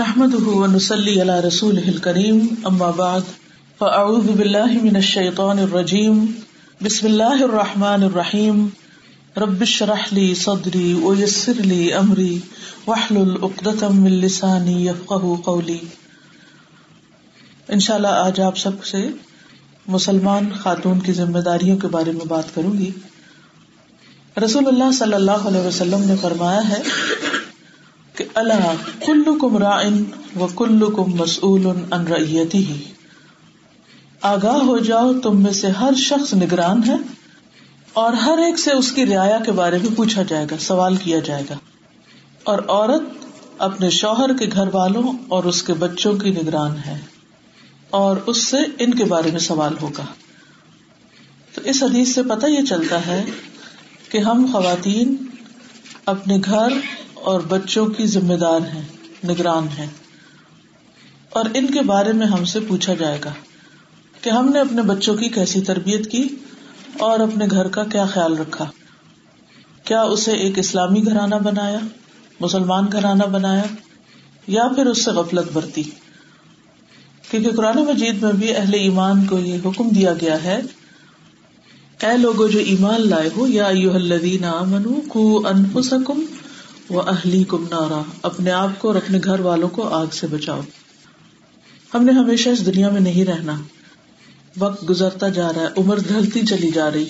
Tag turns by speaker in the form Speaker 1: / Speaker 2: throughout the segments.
Speaker 1: نحمد نسلی علی رسول کریم اما بعد فاعوذ باللہ من الشیطان الرجیم بسم اللہ الرحمٰن الرحیم ربش رحلی صدری اویسر علی عمری وحل العقدم السانی یفقہ قولی ان شاء اللہ آج آپ سب سے مسلمان خاتون کی ذمہ داریوں کے بارے میں بات کروں گی رسول اللہ صلی اللہ علیہ وسلم نے فرمایا ہے کہ اللہ کلو کم رائن کلو کم مسول ان ہی آگاہ ہو جاؤ تم میں سے ہر شخص نگران ہے اور ہر ایک سے اس کی رعایا کے بارے میں پوچھا جائے گا سوال کیا جائے گا اور عورت اپنے شوہر کے گھر والوں اور اس کے بچوں کی نگران ہے اور اس سے ان کے بارے میں سوال ہوگا تو اس حدیث سے پتہ یہ چلتا ہے کہ ہم خواتین اپنے گھر اور بچوں کی ذمہ دار ہیں نگران ہیں اور ان کے بارے میں ہم سے پوچھا جائے گا کہ ہم نے اپنے بچوں کی کیسی تربیت کی اور اپنے گھر کا کیا خیال رکھا کیا اسے ایک اسلامی گھرانہ بنایا مسلمان گھرانہ بنایا یا پھر اس سے غفلت برتی کیونکہ قرآن مجید میں بھی اہل ایمان کو یہ حکم دیا گیا ہے اے لوگوں جو ایمان لائے ہو یا ایوہ الذین آمنو کو انفسکم وہ اہلی کم نارا اپنے آپ کو اور اپنے گھر والوں کو آگ سے بچاؤ ہم نے ہمیشہ اس دنیا میں نہیں رہنا وقت گزرتا جا رہا ہے عمر ڈھلتی چلی جا رہی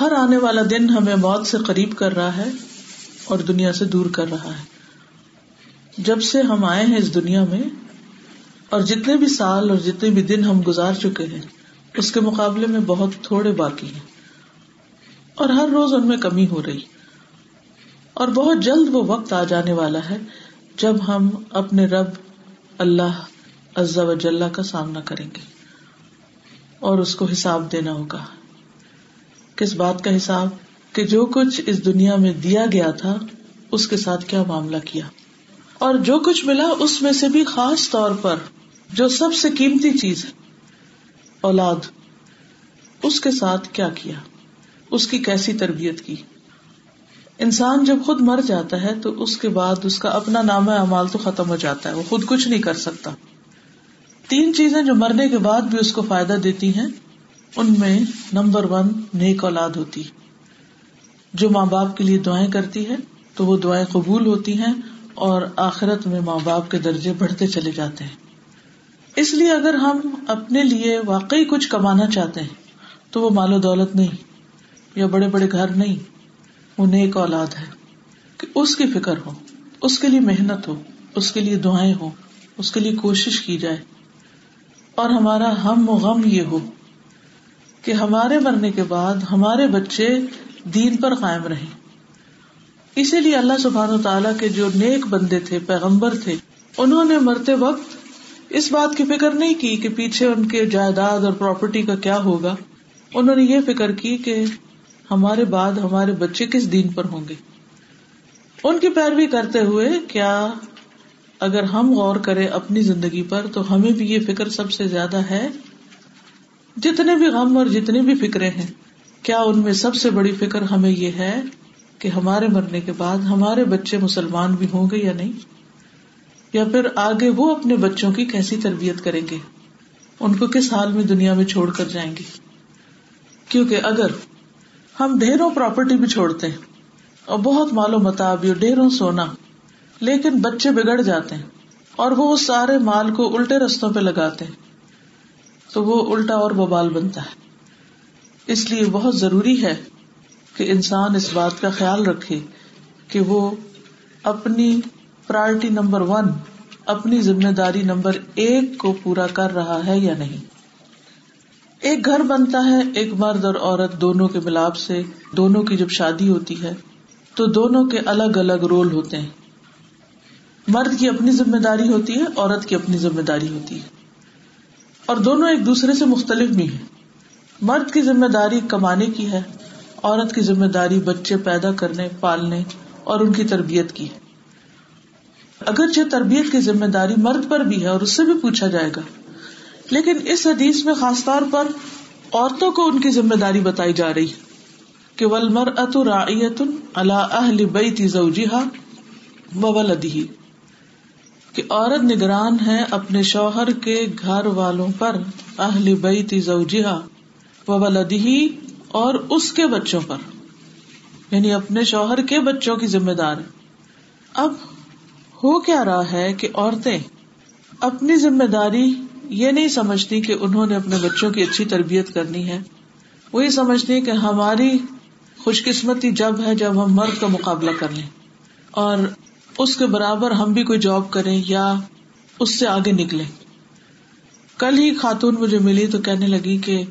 Speaker 1: ہر آنے والا دن ہمیں موت سے قریب کر رہا ہے اور دنیا سے دور کر رہا ہے جب سے ہم آئے ہیں اس دنیا میں اور جتنے بھی سال اور جتنے بھی دن ہم گزار چکے ہیں اس کے مقابلے میں بہت تھوڑے باقی ہیں اور ہر روز ان میں کمی ہو رہی اور بہت جلد وہ وقت آ جانے والا ہے جب ہم اپنے رب اللہ جل کا سامنا کریں گے اور اس کو حساب دینا ہوگا کس بات کا حساب کہ جو کچھ اس دنیا میں دیا گیا تھا اس کے ساتھ کیا معاملہ کیا اور جو کچھ ملا اس میں سے بھی خاص طور پر جو سب سے قیمتی چیز ہے اولاد اس کے ساتھ کیا کیا اس کی کیسی تربیت کی انسان جب خود مر جاتا ہے تو اس کے بعد اس کا اپنا نام امال تو ختم ہو جاتا ہے وہ خود کچھ نہیں کر سکتا تین چیزیں جو مرنے کے بعد بھی اس کو فائدہ دیتی ہیں ان میں نمبر ون نیک اولاد ہوتی جو ماں باپ کے لیے دعائیں کرتی ہے تو وہ دعائیں قبول ہوتی ہیں اور آخرت میں ماں باپ کے درجے بڑھتے چلے جاتے ہیں اس لیے اگر ہم اپنے لیے واقعی کچھ کمانا چاہتے ہیں تو وہ مال و دولت نہیں یا بڑے بڑے گھر نہیں انہیں ایک اولاد ہے کہ اس کی فکر ہو اس کے لیے محنت ہو اس کے لیے دعائیں ہو اس کے لیے کوشش کی جائے اور ہمارا ہم و غم یہ ہو کہ ہمارے مرنے کے بعد ہمارے بچے دین پر قائم رہے اسی لیے اللہ سبحان و تعالیٰ کے جو نیک بندے تھے پیغمبر تھے انہوں نے مرتے وقت اس بات کی فکر نہیں کی کہ پیچھے ان کے جائیداد اور پراپرٹی کا کیا ہوگا انہوں نے یہ فکر کی کہ ہمارے بعد ہمارے بچے کس دین پر ہوں گے ان کی پیروی کرتے ہوئے کیا اگر ہم غور کریں اپنی زندگی پر تو ہمیں بھی یہ فکر سب سے زیادہ ہے جتنے بھی بھی غم اور جتنی ہیں کیا ان میں سب سے بڑی فکر ہمیں یہ ہے کہ ہمارے مرنے کے بعد ہمارے بچے مسلمان بھی ہوں گے یا نہیں یا پھر آگے وہ اپنے بچوں کی کیسی تربیت کریں گے ان کو کس حال میں دنیا میں چھوڑ کر جائیں گے کیونکہ اگر ہم ڈھیروں پراپرٹی بھی چھوڑتے ہیں اور بہت مالو متاب ڈھیروں سونا لیکن بچے بگڑ جاتے ہیں اور وہ اس سارے مال کو الٹے رستوں پہ لگاتے ہیں تو وہ الٹا اور ببال بنتا ہے اس لیے بہت ضروری ہے کہ انسان اس بات کا خیال رکھے کہ وہ اپنی پرائرٹی نمبر ون اپنی ذمہ داری نمبر ایک کو پورا کر رہا ہے یا نہیں ایک گھر بنتا ہے ایک مرد اور عورت دونوں کے ملاپ سے دونوں کی جب شادی ہوتی ہے تو دونوں کے الگ الگ رول ہوتے ہیں مرد کی اپنی ذمہ داری ہوتی ہے عورت کی اپنی ذمہ داری ہوتی ہے اور دونوں ایک دوسرے سے مختلف بھی ہیں مرد کی ذمہ داری کمانے کی ہے عورت کی ذمہ داری بچے پیدا کرنے پالنے اور ان کی تربیت کی اگرچہ تربیت کی ذمہ داری مرد پر بھی ہے اور اس سے بھی پوچھا جائے گا لیکن اس حدیث میں خاص طور پر عورتوں کو ان کی ذمہ داری بتائی جا رہی کہ کہ ات اللہ عورت نگران ہے اپنے شوہر کے گھر والوں پر اہل بئی تجوجی ودی اور اس کے بچوں پر یعنی اپنے شوہر کے بچوں کی ذمہ دار اب ہو کیا رہا ہے کہ عورتیں اپنی ذمہ داری یہ نہیں سمجھتی کہ انہوں نے اپنے بچوں کی اچھی تربیت کرنی ہے وہ یہ سمجھتی کہ ہماری خوش قسمتی جب ہے جب ہم مرد کا مقابلہ کر لیں اور اس کے برابر ہم بھی کوئی جاب کریں یا اس سے آگے نکلے کل ہی خاتون مجھے ملی تو کہنے لگی کہ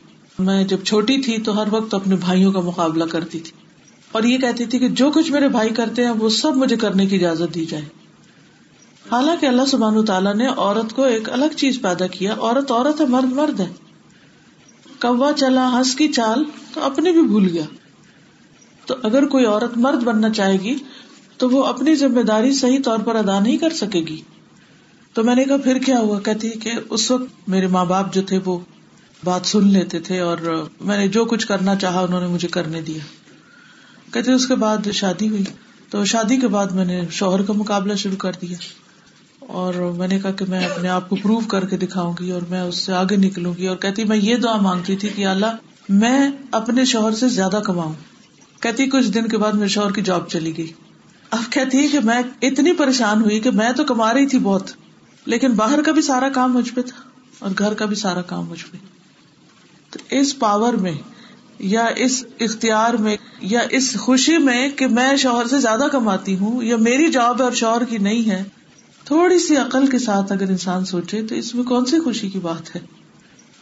Speaker 1: میں جب چھوٹی تھی تو ہر وقت اپنے بھائیوں کا مقابلہ کرتی تھی اور یہ کہتی تھی کہ جو کچھ میرے بھائی کرتے ہیں وہ سب مجھے کرنے کی اجازت دی جائے حالانکہ اللہ سبحان تعالیٰ نے عورت کو ایک الگ چیز پیدا کیا عورت عورت ہے مرد مرد ہے کوا چلا ہنس کی چال تو اپنے بھی بھول گیا تو اگر کوئی عورت مرد بننا چاہے گی تو وہ اپنی ذمہ داری صحیح طور پر ادا نہیں کر سکے گی تو میں نے کہا پھر کیا ہوا کہتی کہ اس وقت میرے ماں باپ جو تھے وہ بات سن لیتے تھے اور میں نے جو کچھ کرنا چاہا انہوں نے مجھے کرنے دیا کہتے اس کے بعد شادی ہوئی تو شادی کے بعد میں نے شوہر کا مقابلہ شروع کر دیا اور میں نے کہا کہ میں اپنے آپ کو پروو کر کے دکھاؤں گی اور میں اس سے آگے نکلوں گی اور کہتی میں یہ دعا مانگتی تھی کہ اللہ میں اپنے شوہر سے زیادہ کماؤں کہتی کچھ دن کے بعد میرے شوہر کی جاب چلی گئی اب کہتی ہے کہ میں اتنی پریشان ہوئی کہ میں تو کما رہی تھی بہت لیکن باہر کا بھی سارا کام مجھ پہ تھا اور گھر کا بھی سارا کام مجھ پہ تو اس پاور میں یا اس اختیار میں یا اس خوشی میں کہ میں شوہر سے زیادہ کماتی ہوں یا میری جاب اور شوہر کی نہیں ہے تھوڑی سی عقل کے ساتھ اگر انسان سوچے تو اس میں کون سی خوشی کی بات ہے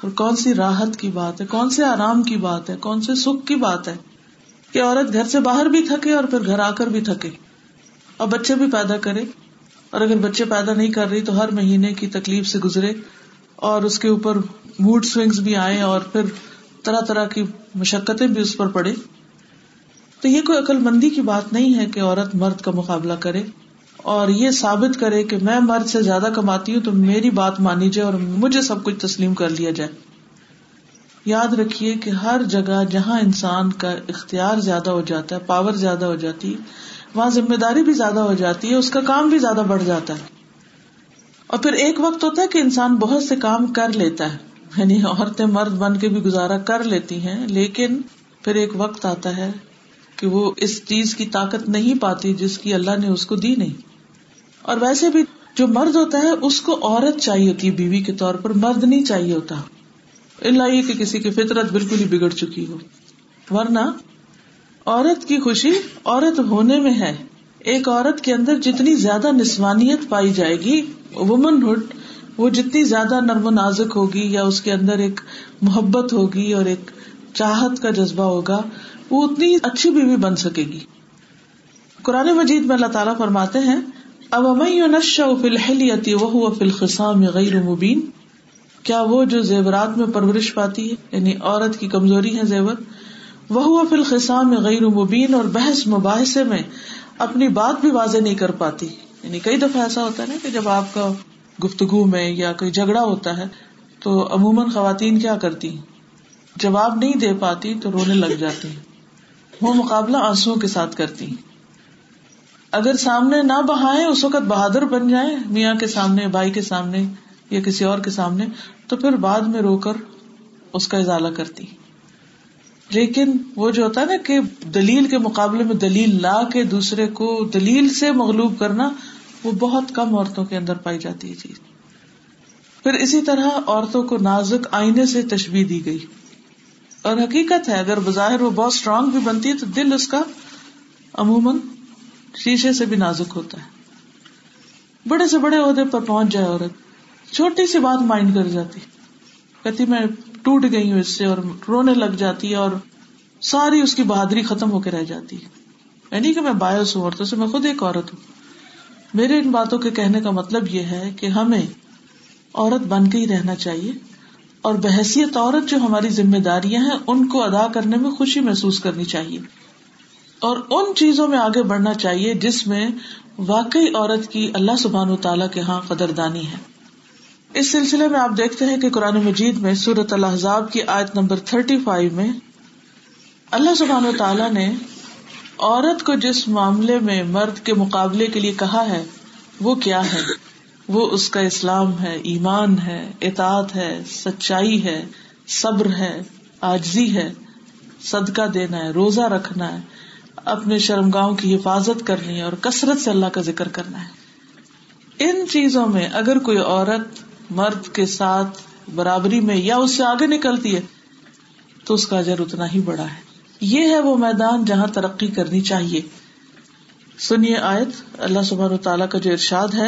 Speaker 1: اور کون سی راحت کی بات ہے کون سے آرام کی بات ہے کون سے سکھ کی بات ہے کہ عورت گھر سے باہر بھی تھکے اور پھر گھر آ کر بھی تھکے اور بچے بھی پیدا کرے اور اگر بچے پیدا نہیں کر رہی تو ہر مہینے کی تکلیف سے گزرے اور اس کے اوپر موڈ سوئنگز بھی آئے اور پھر طرح طرح کی مشقتیں بھی اس پر پڑے تو یہ کوئی عقل مندی کی بات نہیں ہے کہ عورت مرد کا مقابلہ کرے اور یہ ثابت کرے کہ میں مرد سے زیادہ کماتی ہوں تو میری بات مانی جائے اور مجھے سب کچھ تسلیم کر لیا جائے یاد رکھیے کہ ہر جگہ جہاں انسان کا اختیار زیادہ ہو جاتا ہے پاور زیادہ ہو جاتی ہے وہاں ذمہ داری بھی زیادہ ہو جاتی ہے اس کا کام بھی زیادہ بڑھ جاتا ہے اور پھر ایک وقت ہوتا ہے کہ انسان بہت سے کام کر لیتا ہے یعنی عورتیں مرد بن کے بھی گزارا کر لیتی ہیں لیکن پھر ایک وقت آتا ہے کہ وہ اس چیز کی طاقت نہیں پاتی جس کی اللہ نے اس کو دی نہیں اور ویسے بھی جو مرد ہوتا ہے اس کو عورت چاہیے ہوتی ہے بیوی کے طور پر مرد نہیں چاہیے ہوتا اللہ یہ کہ کسی کی فطرت بالکل ہی بگڑ چکی ہو ورنہ عورت کی خوشی عورت ہونے میں ہے ایک عورت کے اندر جتنی زیادہ نسوانیت پائی جائے گی وومن ہڈ وہ جتنی زیادہ نرم و نازک ہوگی یا اس کے اندر ایک محبت ہوگی اور ایک چاہت کا جذبہ ہوگا وہ اتنی اچھی بیوی بن سکے گی قرآن مجید میں اللہ تعالیٰ فرماتے ہیں اب امن یو وہ فلخسام غیر مبین کیا وہ جو زیورات میں پرورش پاتی ہے یعنی عورت کی کمزوری ہے زیور وہ فلخسام مبین اور بحث مباحثے میں اپنی بات بھی واضح نہیں کر پاتی یعنی کئی دفعہ ایسا ہوتا ہے نا کہ جب آپ کا گفتگو میں یا کوئی جھگڑا ہوتا ہے تو عموماً خواتین کیا کرتی جواب نہیں دے پاتی تو رونے لگ جاتی ہیں وہ مقابلہ آنسو کے ساتھ کرتی اگر سامنے نہ بہائے اس وقت بہادر بن جائیں میاں کے سامنے بھائی کے سامنے یا کسی اور کے سامنے تو پھر بعد میں رو کر اس کا ازالہ کرتی لیکن وہ جو ہوتا ہے نا کہ دلیل کے مقابلے میں دلیل لا کے دوسرے کو دلیل سے مغلوب کرنا وہ بہت کم عورتوں کے اندر پائی جاتی ہے چیز پھر اسی طرح عورتوں کو نازک آئینے سے تشبیح دی گئی اور حقیقت ہے اگر بظاہر وہ بہت اسٹرانگ بھی بنتی ہے تو دل اس کا عموماً شیشے سے بھی نازک ہوتا ہے بڑے سے بڑے عہدے پر پہنچ جائے عورت چھوٹی سی بات مائنڈ کر جاتی کہتی میں ٹوٹ گئی ہوں اس سے اور رونے لگ جاتی ہے اور ساری اس کی بہادری ختم ہو کے رہ جاتی ہے یعنی کہ میں باعث ہوں عورتوں سے میں خود ایک عورت ہوں میرے ان باتوں کے کہنے کا مطلب یہ ہے کہ ہمیں عورت بن کے ہی رہنا چاہیے اور بحثیت عورت جو ہماری ذمہ داریاں ہیں ان کو ادا کرنے میں خوشی محسوس کرنی چاہیے اور ان چیزوں میں آگے بڑھنا چاہیے جس میں واقعی عورت کی اللہ سبحان و تعالیٰ کے یہاں قدردانی ہے اس سلسلے میں آپ دیکھتے ہیں کہ قرآن مجید میں سورت الحضاب کی آیت نمبر تھرٹی فائیو میں اللہ سبحان و تعالیٰ نے عورت کو جس معاملے میں مرد کے مقابلے کے لیے کہا ہے وہ کیا ہے وہ اس کا اسلام ہے ایمان ہے اطاط ہے سچائی ہے صبر ہے آجزی ہے صدقہ دینا ہے روزہ رکھنا ہے اپنے شرم گاؤں کی حفاظت کرنی ہے اور کثرت سے اللہ کا ذکر کرنا ہے ان چیزوں میں اگر کوئی عورت مرد کے ساتھ برابری میں یا اس سے آگے نکلتی ہے تو اس کا اجر اتنا ہی بڑا ہے یہ ہے وہ میدان جہاں ترقی کرنی چاہیے سنیے آیت اللہ سبحانہ و تعالیٰ کا جو ارشاد ہے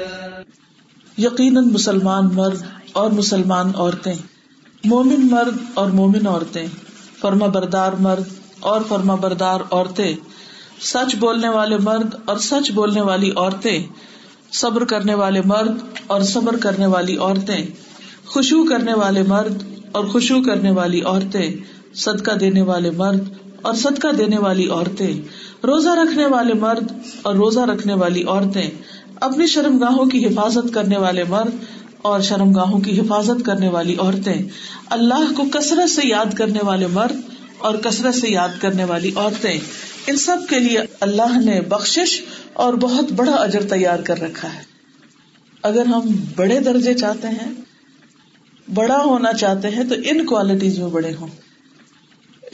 Speaker 1: یقیناً مسلمان مرد اور مسلمان عورتیں مومن مرد اور مومن عورتیں فرما بردار مرد اور فرما بردار عورتیں سچ بولنے والے مرد اور سچ بولنے والی عورتیں صبر کرنے والے مرد اور صبر کرنے والی عورتیں خوشبو کرنے والے مرد اور خوشبو کرنے والی عورتیں صدقہ دینے والے مرد اور صدقہ دینے والی عورتیں روزہ رکھنے والے مرد اور روزہ رکھنے والی عورتیں اپنی شرم گاہوں کی حفاظت کرنے والے مرد اور شرم گاہوں کی حفاظت کرنے والی عورتیں اللہ کو کثرت سے یاد کرنے والے مرد اور کثرت سے یاد کرنے والی عورتیں ان سب کے لیے اللہ نے بخشش اور بہت بڑا اجر تیار کر رکھا ہے اگر ہم بڑے درجے چاہتے ہیں بڑا ہونا چاہتے ہیں تو ان کوالٹیز میں بڑے ہوں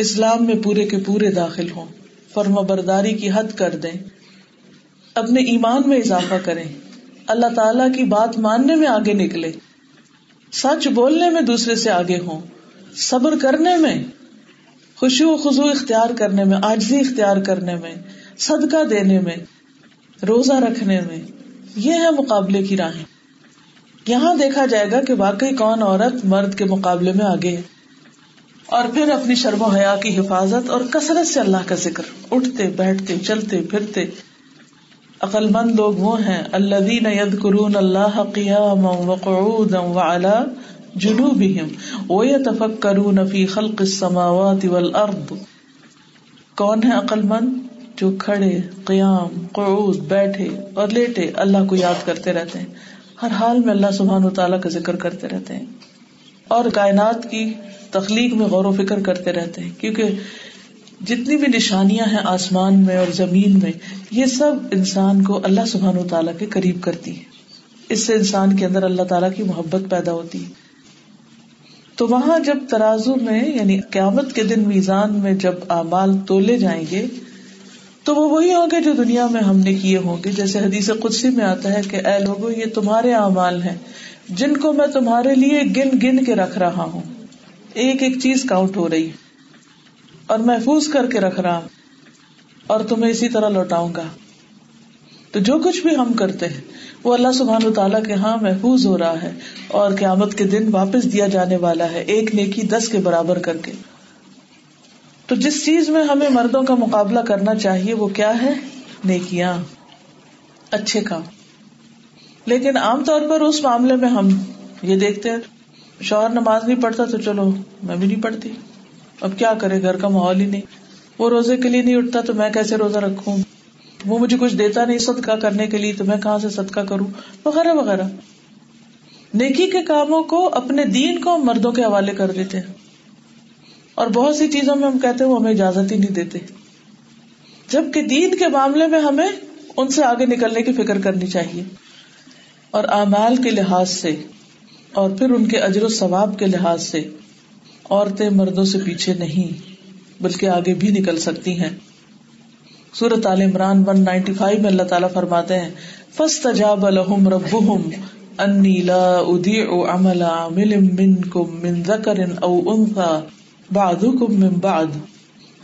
Speaker 1: اسلام میں پورے کے پورے داخل ہوں فرما برداری کی حد کر دیں اپنے ایمان میں اضافہ کرے اللہ تعالیٰ کی بات ماننے میں آگے نکلے سچ بولنے میں دوسرے سے آگے ہوں صبر کرنے میں خوشی و خزو اختیار کرنے میں آجزی اختیار کرنے میں صدقہ دینے میں روزہ رکھنے میں یہ ہے مقابلے کی راہیں یہاں دیکھا جائے گا کہ واقعی کون عورت مرد کے مقابلے میں آگے ہے اور پھر اپنی شرم و حیا کی حفاظت اور کثرت سے اللہ کا ذکر اٹھتے بیٹھتے چلتے پھرتے مند لوگ وہ ہیں اللہ فی کون ہے عقلمند جو کھڑے قیام قعود بیٹھے اور لیٹے اللہ کو یاد کرتے رہتے ہیں ہر حال میں اللہ سبحان و تعالیٰ کا ذکر کرتے رہتے ہیں اور کائنات کی تخلیق میں غور و فکر کرتے رہتے ہیں کیونکہ جتنی بھی نشانیاں ہیں آسمان میں اور زمین میں یہ سب انسان کو اللہ سبحان و تعالیٰ کے قریب کرتی ہے اس سے انسان کے اندر اللہ تعالیٰ کی محبت پیدا ہوتی ہے تو وہاں جب ترازو میں یعنی قیامت کے دن میزان میں جب اعمال تولے جائیں گے تو وہ وہی ہوں گے جو دنیا میں ہم نے کیے ہوں گے جیسے حدیث قدسی میں آتا ہے کہ اے لوگوں یہ تمہارے اعمال ہیں جن کو میں تمہارے لیے گن گن کے رکھ رہا ہوں ایک ایک چیز کاؤنٹ ہو رہی ہے اور محفوظ کر کے رکھ رہا اور تمہیں اسی طرح لوٹاؤں گا تو جو کچھ بھی ہم کرتے ہیں وہ اللہ سبحان و تعالیٰ کے ہاں محفوظ ہو رہا ہے اور قیامت کے دن واپس دیا جانے والا ہے ایک نیکی دس کے برابر کر کے تو جس چیز میں ہمیں مردوں کا مقابلہ کرنا چاہیے وہ کیا ہے نیکیاں اچھے کام لیکن عام طور پر اس معاملے میں ہم یہ دیکھتے ہیں شوہر نماز نہیں پڑھتا تو چلو میں بھی نہیں پڑھتی اب کیا کرے گھر کا ماحول ہی نہیں وہ روزے کے لیے نہیں اٹھتا تو میں کیسے روزہ رکھوں وہ مجھے کچھ دیتا نہیں صدقہ کرنے کے لیے تو میں کہاں سے صدقہ کروں وغیرہ وغیرہ نیکی کے کاموں کو اپنے دین کو مردوں کے حوالے کر دیتے ہیں اور بہت سی چیزوں میں ہم کہتے ہیں وہ ہمیں اجازت ہی نہیں دیتے جبکہ دین کے معاملے میں ہمیں ان سے آگے نکلنے کی فکر کرنی چاہیے اور اعمال کے لحاظ سے اور پھر ان کے اجر و ثواب کے لحاظ سے عورتیں مردوں سے پیچھے نہیں بلکہ آگے بھی نکل سکتی ہیں سورت عال عمران ون نائنٹی فائیو میں اللہ تعالیٰ فرماتے ہیں الحم او من من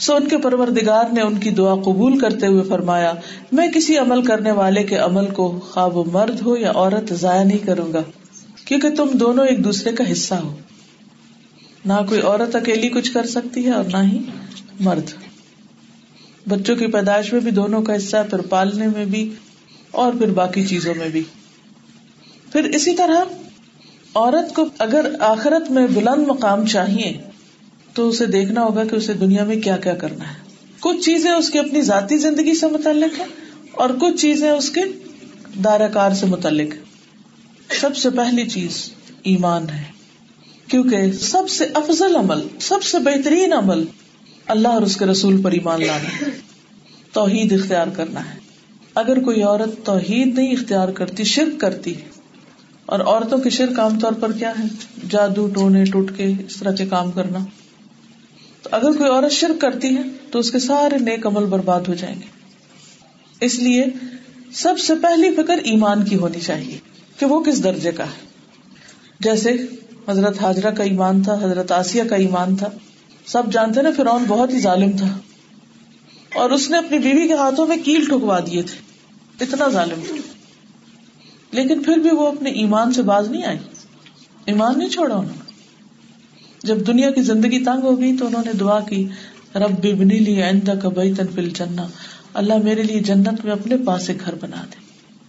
Speaker 1: سو ان کے پرور دگار نے ان کی دعا قبول کرتے ہوئے فرمایا میں کسی عمل کرنے والے کے عمل کو خواب مرد ہو یا عورت ضائع نہیں کروں گا کیونکہ تم دونوں ایک دوسرے کا حصہ ہو نہ کوئی عورت اکیلی کچھ کر سکتی ہے اور نہ ہی مرد بچوں کی پیدائش میں بھی دونوں کا حصہ پھر پالنے میں بھی اور پھر باقی چیزوں میں بھی پھر اسی طرح عورت کو اگر آخرت میں بلند مقام چاہیے تو اسے دیکھنا ہوگا کہ اسے دنیا میں کیا کیا کرنا ہے کچھ چیزیں اس کی اپنی ذاتی زندگی سے متعلق ہے اور کچھ چیزیں اس کے دائرہ کار سے متعلق سب سے پہلی چیز ایمان ہے کیونکہ سب سے افضل عمل سب سے بہترین عمل اللہ اور اس کے رسول پر ایمان لانا ہے توحید اختیار کرنا ہے اگر کوئی عورت توحید نہیں اختیار کرتی شرک کرتی اور عورتوں کی شرک عام طور پر کیا ہے جادو ٹونے ٹوٹ کے اس طرح کے کام کرنا تو اگر کوئی عورت شرک کرتی ہے تو اس کے سارے نیک عمل برباد ہو جائیں گے اس لیے سب سے پہلی فکر ایمان کی ہونی چاہیے کہ وہ کس درجے کا ہے جیسے حضرت حاضرہ کا ایمان تھا حضرت آسیہ کا ایمان تھا سب جانتے نا فرعون بہت ہی ظالم تھا اور اس نے اپنی بیوی کے ہاتھوں میں کیل ٹکوا دیے تھے اتنا ظالم تھا لیکن پھر بھی وہ اپنے ایمان سے باز نہیں آئی ایمان نہیں چھوڑا انہوں نے جب دنیا کی زندگی تنگ ہو گئی تو انہوں نے دعا کی رب بنی لی کا تن فل جنّا اللہ میرے لیے جنت میں اپنے پاس ایک گھر بنا دے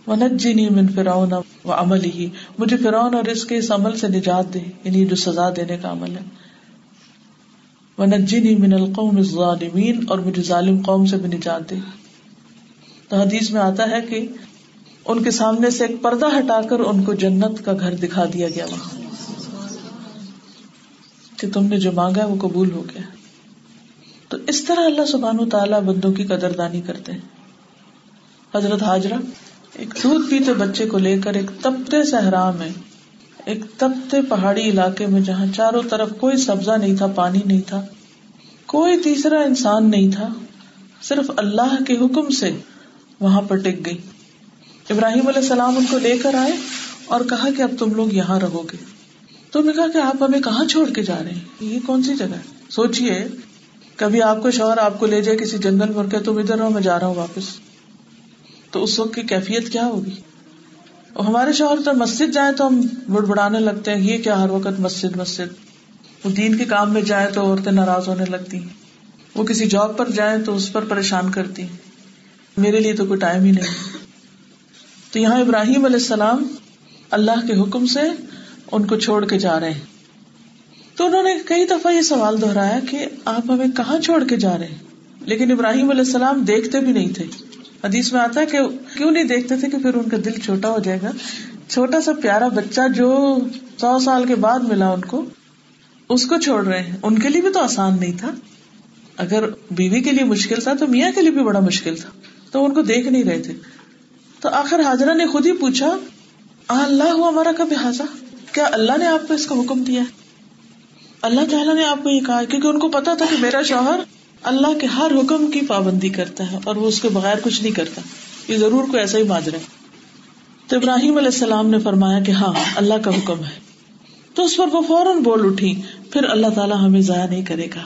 Speaker 1: ونت جینی من فراؤن و عمل ہی مجھے فرعون اور اس کے اس عمل سے نجات دے یعنی جو سزا دینے کا عمل ہے ونت جینی من القوم الظالمین اور مجھے ظالم قوم سے بھی نجات دے تو حدیث میں آتا ہے کہ ان کے سامنے سے ایک پردہ ہٹا کر ان کو جنت کا گھر دکھا دیا گیا وہاں کہ تم نے جو مانگا ہے وہ قبول ہو گیا تو اس طرح اللہ سبحان و تعالیٰ بندوں کی قدردانی کرتے ہیں حضرت حاجرہ ایک دودھ پیتے بچے کو لے کر ایک تپتے صحرا میں ایک تپتے پہاڑی علاقے میں جہاں چاروں طرف کوئی سبزہ نہیں تھا پانی نہیں تھا کوئی تیسرا انسان نہیں تھا صرف اللہ کے حکم سے وہاں پر ٹک گئی ابراہیم علیہ السلام ان کو لے کر آئے اور کہا کہ اب تم لوگ یہاں رہو گے تو نے کہا کہ آپ ہمیں کہاں چھوڑ کے جا رہے ہیں یہ کون سی جگہ ہے سوچیے کبھی آپ کو شوہر آپ کو لے جائے کسی جنگل پر کہ تم ادھر رہو میں جا رہا ہوں واپس تو اس وقت کی کیفیت کیا ہوگی ہمارے شوہر تو مسجد جائیں تو ہم بڑبڑانے لگتے ہیں یہ کیا ہر وقت مسجد مسجد وہ دین کے کام میں جائیں تو عورتیں ناراض ہونے لگتی ہیں وہ کسی جاب پر جائیں تو اس پر پریشان کرتی ہیں میرے لیے تو کوئی ٹائم ہی نہیں تو یہاں ابراہیم علیہ السلام اللہ کے حکم سے ان کو چھوڑ کے جا رہے ہیں تو انہوں نے کئی دفعہ یہ سوال دہرایا کہ آپ ہمیں کہاں چھوڑ کے جا رہے ہیں لیکن ابراہیم علیہ السلام دیکھتے بھی نہیں تھے حدیث میں آتا ہے کہ کیوں نہیں دیکھتے تھے کہ پھر ان کا دل چھوٹا چھوٹا ہو جائے گا سا پیارا بچہ جو سو سال کے بعد ملا ان ان کو کو اس چھوڑ رہے ہیں کے لیے بھی تو آسان نہیں تھا اگر بیوی کے لیے مشکل تھا تو میاں کے لیے بھی بڑا مشکل تھا تو ان کو دیکھ نہیں رہے تھے تو آخر حاضرہ نے خود ہی پوچھا اللہ ہوا ہمارا کب حاضا کیا اللہ نے آپ کو اس کا حکم دیا اللہ تعالیٰ نے آپ کو یہ کہا کیونکہ ان کو پتا تھا کہ میرا شوہر اللہ کے ہر حکم کی پابندی کرتا ہے اور وہ اس کے بغیر کچھ نہیں کرتا یہ ضرور کوئی ایسا ہی باز رہا تو ابراہیم علیہ السلام نے فرمایا کہ ہاں اللہ کا حکم ہے تو اس پر وہ فوراً بول اٹھی پھر اللہ تعالیٰ ہمیں ضائع نہیں کرے گا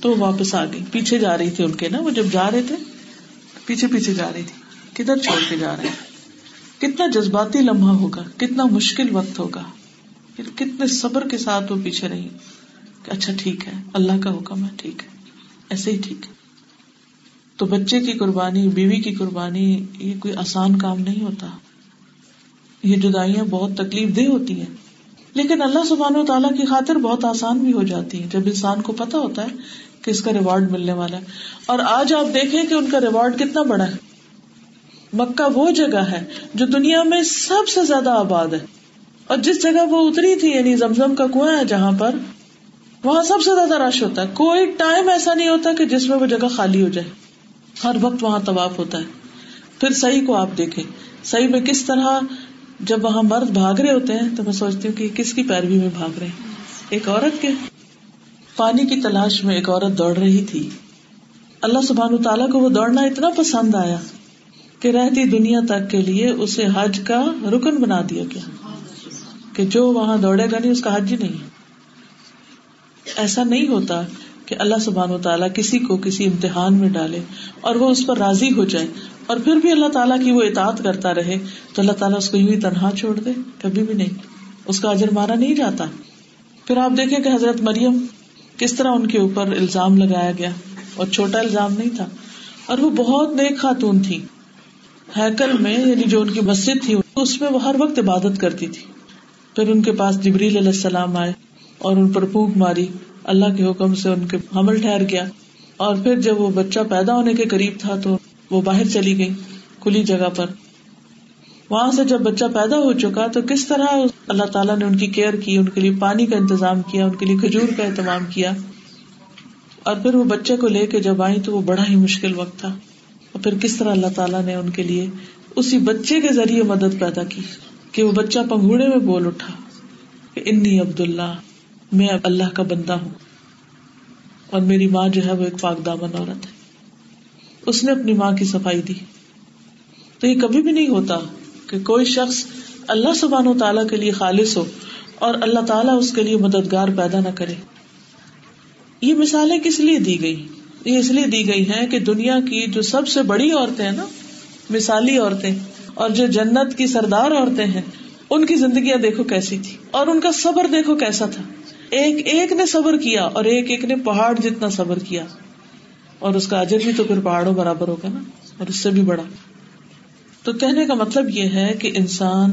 Speaker 1: تو وہ واپس آ گئی پیچھے جا رہی تھی ان کے نا وہ جب جا رہے تھے پیچھے پیچھے جا رہی تھی کدھر چھوڑ کے جا رہے ہیں کتنا جذباتی لمحہ ہوگا کتنا مشکل وقت ہوگا پھر کتنے صبر کے ساتھ وہ پیچھے رہی کہ اچھا ٹھیک ہے اللہ کا حکم ہے ٹھیک ہے ایسے ہی ٹھیک ہے تو بچے کی قربانی بیوی کی قربانی یہ کوئی آسان کام نہیں ہوتا یہ جدائیاں بہت تکلیف دہ ہوتی ہیں لیکن اللہ سبحانہ و تعالیٰ کی خاطر بہت آسان بھی ہو جاتی ہیں جب انسان کو پتا ہوتا ہے کہ اس کا ریوارڈ ملنے والا ہے اور آج آپ دیکھیں کہ ان کا ریوارڈ کتنا بڑا ہے مکہ وہ جگہ ہے جو دنیا میں سب سے زیادہ آباد ہے اور جس جگہ وہ اتری تھی یعنی زمزم کا کنواں ہے جہاں پر وہاں سب سے زیادہ رش ہوتا ہے کوئی ٹائم ایسا نہیں ہوتا کہ جس میں وہ جگہ خالی ہو جائے ہر وقت وہاں طواف ہوتا ہے پھر سہی کو آپ دیکھیں سہی میں کس طرح جب وہاں مرد بھاگ رہے ہوتے ہیں تو میں سوچتی ہوں کہ کس کی پیروی میں بھاگ رہے ہیں ایک عورت کے پانی کی تلاش میں ایک عورت دوڑ رہی تھی اللہ سبحان تعالیٰ کو وہ دوڑنا اتنا پسند آیا کہ رہتی دنیا تک کے لیے اسے حج کا رکن بنا دیا گیا کہ جو وہاں دوڑے گا نہیں اس کا حج ہی نہیں ایسا نہیں ہوتا کہ اللہ سبحان و تعالیٰ کسی کو کسی امتحان میں ڈالے اور وہ اس پر راضی ہو جائے اور پھر بھی اللہ تعالیٰ کی وہ اطاعت کرتا رہے تو اللہ تعالیٰ اس کو یوں ہی تنہا چھوڑ دے کبھی بھی نہیں اس کا اجر مارا نہیں جاتا پھر آپ دیکھے کہ حضرت مریم کس طرح ان کے اوپر الزام لگایا گیا اور چھوٹا الزام نہیں تھا اور وہ بہت نیک خاتون تھی ہیکل میں یعنی جو ان کی مسجد تھی اس میں وہ ہر وقت عبادت کرتی تھی پھر ان کے پاس جبریل علیہ السلام آئے اور ان پر پھونک ماری اللہ کے حکم سے ان کے حمل ٹھہر گیا اور پھر جب وہ بچہ پیدا ہونے کے قریب تھا تو وہ باہر چلی گئی کھلی جگہ پر وہاں سے جب بچہ پیدا ہو چکا تو کس طرح اللہ تعالیٰ نے ان کی کیئر کی ان کے لیے پانی کا انتظام کیا ان کے لیے کھجور کا اہتمام کیا اور پھر وہ بچے کو لے کے جب آئی تو وہ بڑا ہی مشکل وقت تھا اور پھر کس طرح اللہ تعالیٰ نے ان کے لیے اسی بچے کے ذریعے مدد پیدا کی کہ وہ بچہ پنگوڑے میں بول اٹھا کہ انی عبد اللہ میں اللہ کا بندہ ہوں اور میری ماں جو ہے وہ ایک پاک دامن عورت ہے اس نے اپنی ماں کی صفائی دی تو یہ کبھی بھی نہیں ہوتا کہ کوئی شخص اللہ سبحان و تعالیٰ کے لیے خالص ہو اور اللہ تعالیٰ اس کے لیے مددگار پیدا نہ کرے یہ مثالیں کس لیے دی گئی یہ اس لیے دی گئی ہیں کہ دنیا کی جو سب سے بڑی عورتیں ہیں نا مثالی عورتیں اور جو جنت کی سردار عورتیں ہیں ان کی زندگیاں دیکھو کیسی تھی اور ان کا صبر دیکھو کیسا تھا ایک ایک نے صبر کیا اور ایک ایک نے پہاڑ جتنا صبر کیا اور اس کا اجر بھی تو پھر پہاڑوں برابر ہوگا نا اور اس سے بھی بڑا تو کہنے کا مطلب یہ ہے کہ انسان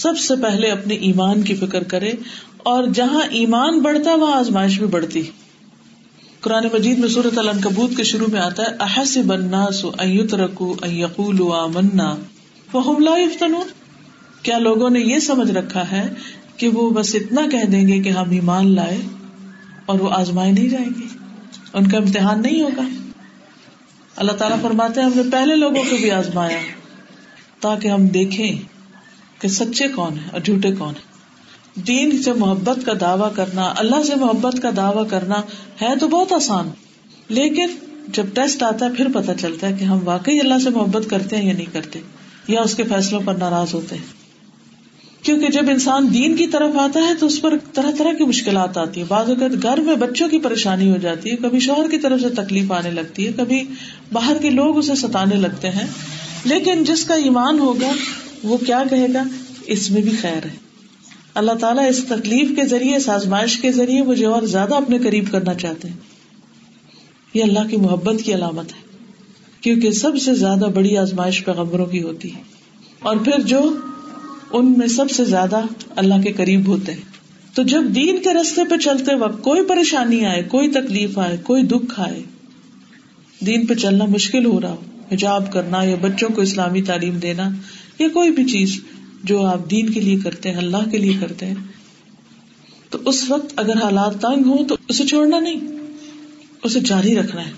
Speaker 1: سب سے پہلے اپنے ایمان کی فکر کرے اور جہاں ایمان بڑھتا وہاں آزمائش بھی بڑھتی قرآن مجید میں صورت العنکبوت کبوت کے شروع میں آتا ہے احس بننا سو ترکن کیا لوگوں نے یہ سمجھ رکھا ہے کہ وہ بس اتنا کہہ دیں گے کہ ہم ایمان لائے اور وہ آزمائے نہیں جائیں گے ان کا امتحان نہیں ہوگا اللہ تعالیٰ فرماتے ہیں ہم نے پہلے لوگوں کو بھی آزمایا تاکہ ہم دیکھیں کہ سچے کون ہیں اور جھوٹے کون ہیں دین سے محبت کا دعوی کرنا اللہ سے محبت کا دعویٰ کرنا ہے تو بہت آسان لیکن جب ٹیسٹ آتا ہے پھر پتہ چلتا ہے کہ ہم واقعی اللہ سے محبت کرتے ہیں یا نہیں کرتے یا اس کے فیصلوں پر ناراض ہوتے ہیں کیونکہ جب انسان دین کی طرف آتا ہے تو اس پر طرح طرح کی مشکلات آتی ہیں بعض اوقات گھر میں بچوں کی پریشانی ہو جاتی ہے کبھی شوہر کی طرف سے تکلیف آنے لگتی ہے کبھی باہر کے لوگ اسے ستانے لگتے ہیں لیکن جس کا ایمان ہوگا وہ کیا کہے گا اس میں بھی خیر ہے اللہ تعالیٰ اس تکلیف کے ذریعے اس آزمائش کے ذریعے مجھے اور زیادہ اپنے قریب کرنا چاہتے ہیں یہ اللہ کی محبت کی علامت ہے کیونکہ سب سے زیادہ بڑی آزمائش پیغمبروں کی ہوتی ہے اور پھر جو ان میں سب سے زیادہ اللہ کے قریب ہوتے ہیں تو جب دین کے رستے پہ چلتے وقت کوئی پریشانی آئے کوئی تکلیف آئے کوئی دکھ آئے دین پہ چلنا مشکل ہو رہا ہو حجاب کرنا یا بچوں کو اسلامی تعلیم دینا یا کوئی بھی چیز جو آپ دین کے لیے کرتے ہیں اللہ کے لیے کرتے ہیں تو اس وقت اگر حالات تنگ ہوں تو اسے چھوڑنا نہیں اسے جاری رکھنا ہے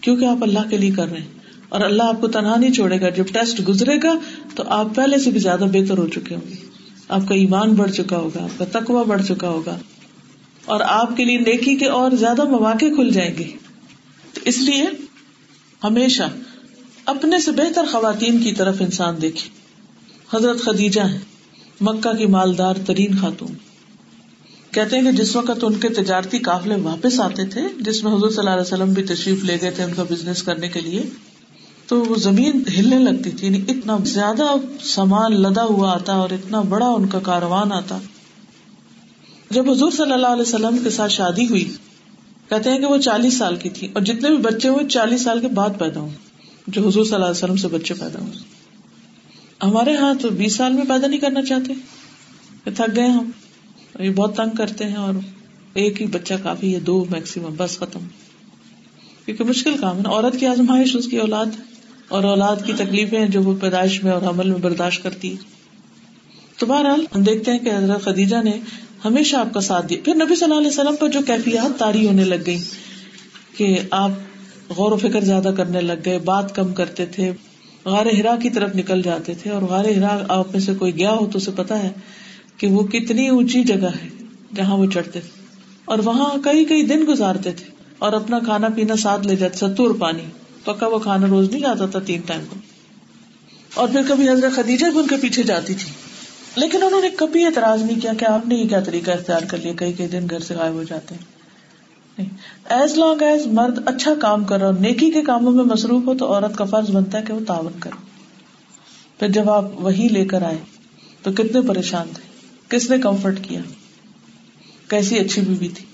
Speaker 1: کیونکہ آپ اللہ کے لیے کر رہے ہیں اور اللہ آپ کو تنہا نہیں چھوڑے گا جب ٹیسٹ گزرے گا تو آپ پہلے سے بھی زیادہ بہتر ہو چکے ہوں گے آپ کا ایمان بڑھ چکا ہوگا آپ کا تقوی بڑھ چکا ہوگا اور آپ کے لیے نیکی کے اور زیادہ مواقع کھل جائیں گے تو اس لیے ہمیشہ اپنے سے بہتر خواتین کی طرف انسان دیکھے حضرت خدیجہ ہیں مکہ کی مالدار ترین خاتون کہتے ہیں کہ جس وقت ان کے تجارتی قافلے واپس آتے تھے جس میں حضور صلی اللہ علیہ وسلم بھی تشریف لے گئے تھے ان کا بزنس کرنے کے لیے تو وہ زمین ہلنے لگتی تھی یعنی اتنا زیادہ سامان لدا ہوا آتا اور اتنا بڑا ان کا کاروان آتا جب حضور صلی اللہ علیہ وسلم کے ساتھ شادی ہوئی کہتے ہیں کہ وہ چالیس سال کی تھی اور جتنے بھی بچے ہوئے چالیس سال کے بعد پیدا ہوں جو حضور صلی اللہ علیہ وسلم سے بچے پیدا ہوئے ہمارے یہاں بیس سال میں پیدا نہیں کرنا چاہتے تھک گئے ہم یہ بہت تنگ کرتے ہیں اور ایک ہی بچہ کافی ہے دو میکسیمم بس ختم کیونکہ مشکل کام ہے عورت کی آزمائش اس کی اولاد ہے اور اولاد کی تکلیفیں جو وہ پیدائش میں اور حمل میں برداشت کرتی تو بہرحال ہم دیکھتے ہیں کہ حضرت خدیجہ نے ہمیشہ آپ کا ساتھ دیا پھر نبی صلی اللہ علیہ وسلم پر جو کیفیات تاری ہونے لگ گئی کہ آپ غور و فکر زیادہ کرنے لگ گئے بات کم کرتے تھے غار ہرا کی طرف نکل جاتے تھے اور غار ہرا آپ میں سے کوئی گیا ہو تو اسے پتا ہے کہ وہ کتنی اونچی جگہ ہے جہاں وہ چڑھتے تھے اور وہاں کئی کئی دن گزارتے تھے اور اپنا کھانا پینا ساتھ لے جاتے ستور پانی پکا وہ کھانا روز نہیں کھاتا تھا تین ٹائم کو اور پھر کبھی حضرت خدیجہ بھی ان کے پیچھے جاتی تھی لیکن انہوں نے کبھی اعتراض نہیں کیا کہ آپ نے یہ کیا طریقہ اختیار کر لیا کئی کئی دن گھر سے غائب ہو جاتے ہیں ایز لانگ ایز مرد اچھا کام کر رہا نیکی کے کاموں میں مصروف ہو تو عورت کا فرض بنتا ہے کہ وہ تعاون کرو پھر جب آپ وہی لے کر آئے تو کتنے پریشان تھے کس نے کمفرٹ کیا کیسی اچھی بیوی بی تھی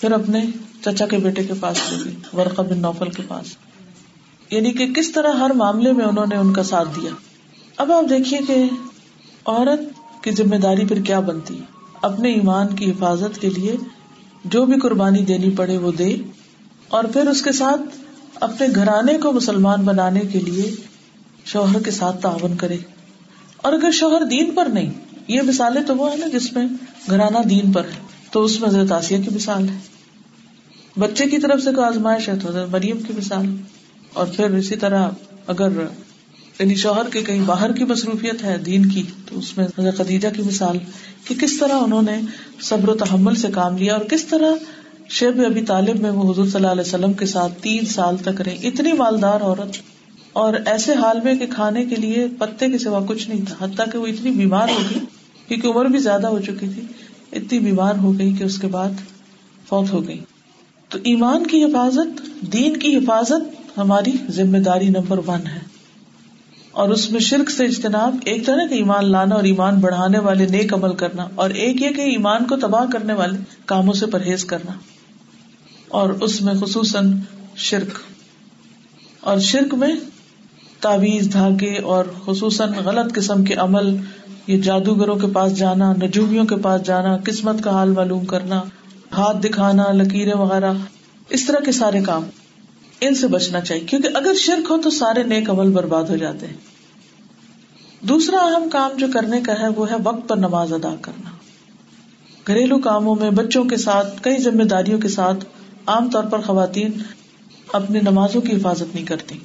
Speaker 1: پھر اپنے چچا کے بیٹے کے پاس چلی ورقہ بن نوفل کے پاس یعنی کہ کس طرح ہر معاملے میں انہوں نے ان کا ساتھ دیا اب آپ دیکھیے کہ عورت کی ذمہ داری پھر کیا بنتی اپنے ایمان کی حفاظت کے لیے جو بھی قربانی دینی پڑے وہ دے اور پھر اس کے ساتھ اپنے گھرانے کو مسلمان بنانے کے لیے شوہر کے ساتھ تعاون کرے اور اگر شوہر دین پر نہیں یہ مثالیں تو وہ ہے نا جس میں گھرانہ دین پر ہے تو اس میں حضرت آسیہ کی مثال ہے بچے کی طرف سے کوئی آزمائش ہے تو حضرت مریم کی مثال اور پھر اسی طرح اگر یعنی شوہر کے کہیں باہر کی مصروفیت ہے دین کی تو اس میں حضرت خدیجہ کی مثال کہ کس طرح انہوں نے صبر و تحمل سے کام لیا اور کس طرح شیب ابھی طالب میں وہ حضور صلی اللہ علیہ وسلم کے ساتھ تین سال تک رہے اتنی مالدار عورت اور ایسے حال میں کہ کھانے کے لیے پتے کے سوا کچھ نہیں تھا حتیٰ کہ وہ اتنی بیمار ہو گئی کیونکہ عمر بھی زیادہ ہو چکی تھی اتنی بیمار ہو گئی کہ اس کے بعد فوت ہو گئی تو ایمان کی حفاظت دین کی حفاظت ہماری ذمہ داری نمبر ون ہے اور اس میں شرک سے اجتناب ایک طرح کے ایمان لانا اور ایمان بڑھانے والے نیک عمل کرنا اور ایک یہ کہ ایمان کو تباہ کرنے والے کاموں سے پرہیز کرنا اور اس میں خصوصاً شرک اور شرک میں تعویز دھاگے اور خصوصاً غلط قسم کے عمل یہ جادوگروں کے پاس جانا نجومیوں کے پاس جانا قسمت کا حال معلوم کرنا ہاتھ دکھانا لکیریں وغیرہ اس طرح کے سارے کام ان سے بچنا چاہیے کیونکہ اگر شرک ہو تو سارے نیک عمل برباد ہو جاتے ہیں دوسرا اہم کام جو کرنے کا ہے وہ ہے وقت پر نماز ادا کرنا گھریلو کاموں میں بچوں کے ساتھ کئی ذمہ داریوں کے ساتھ عام طور پر خواتین اپنی نمازوں کی حفاظت نہیں کرتی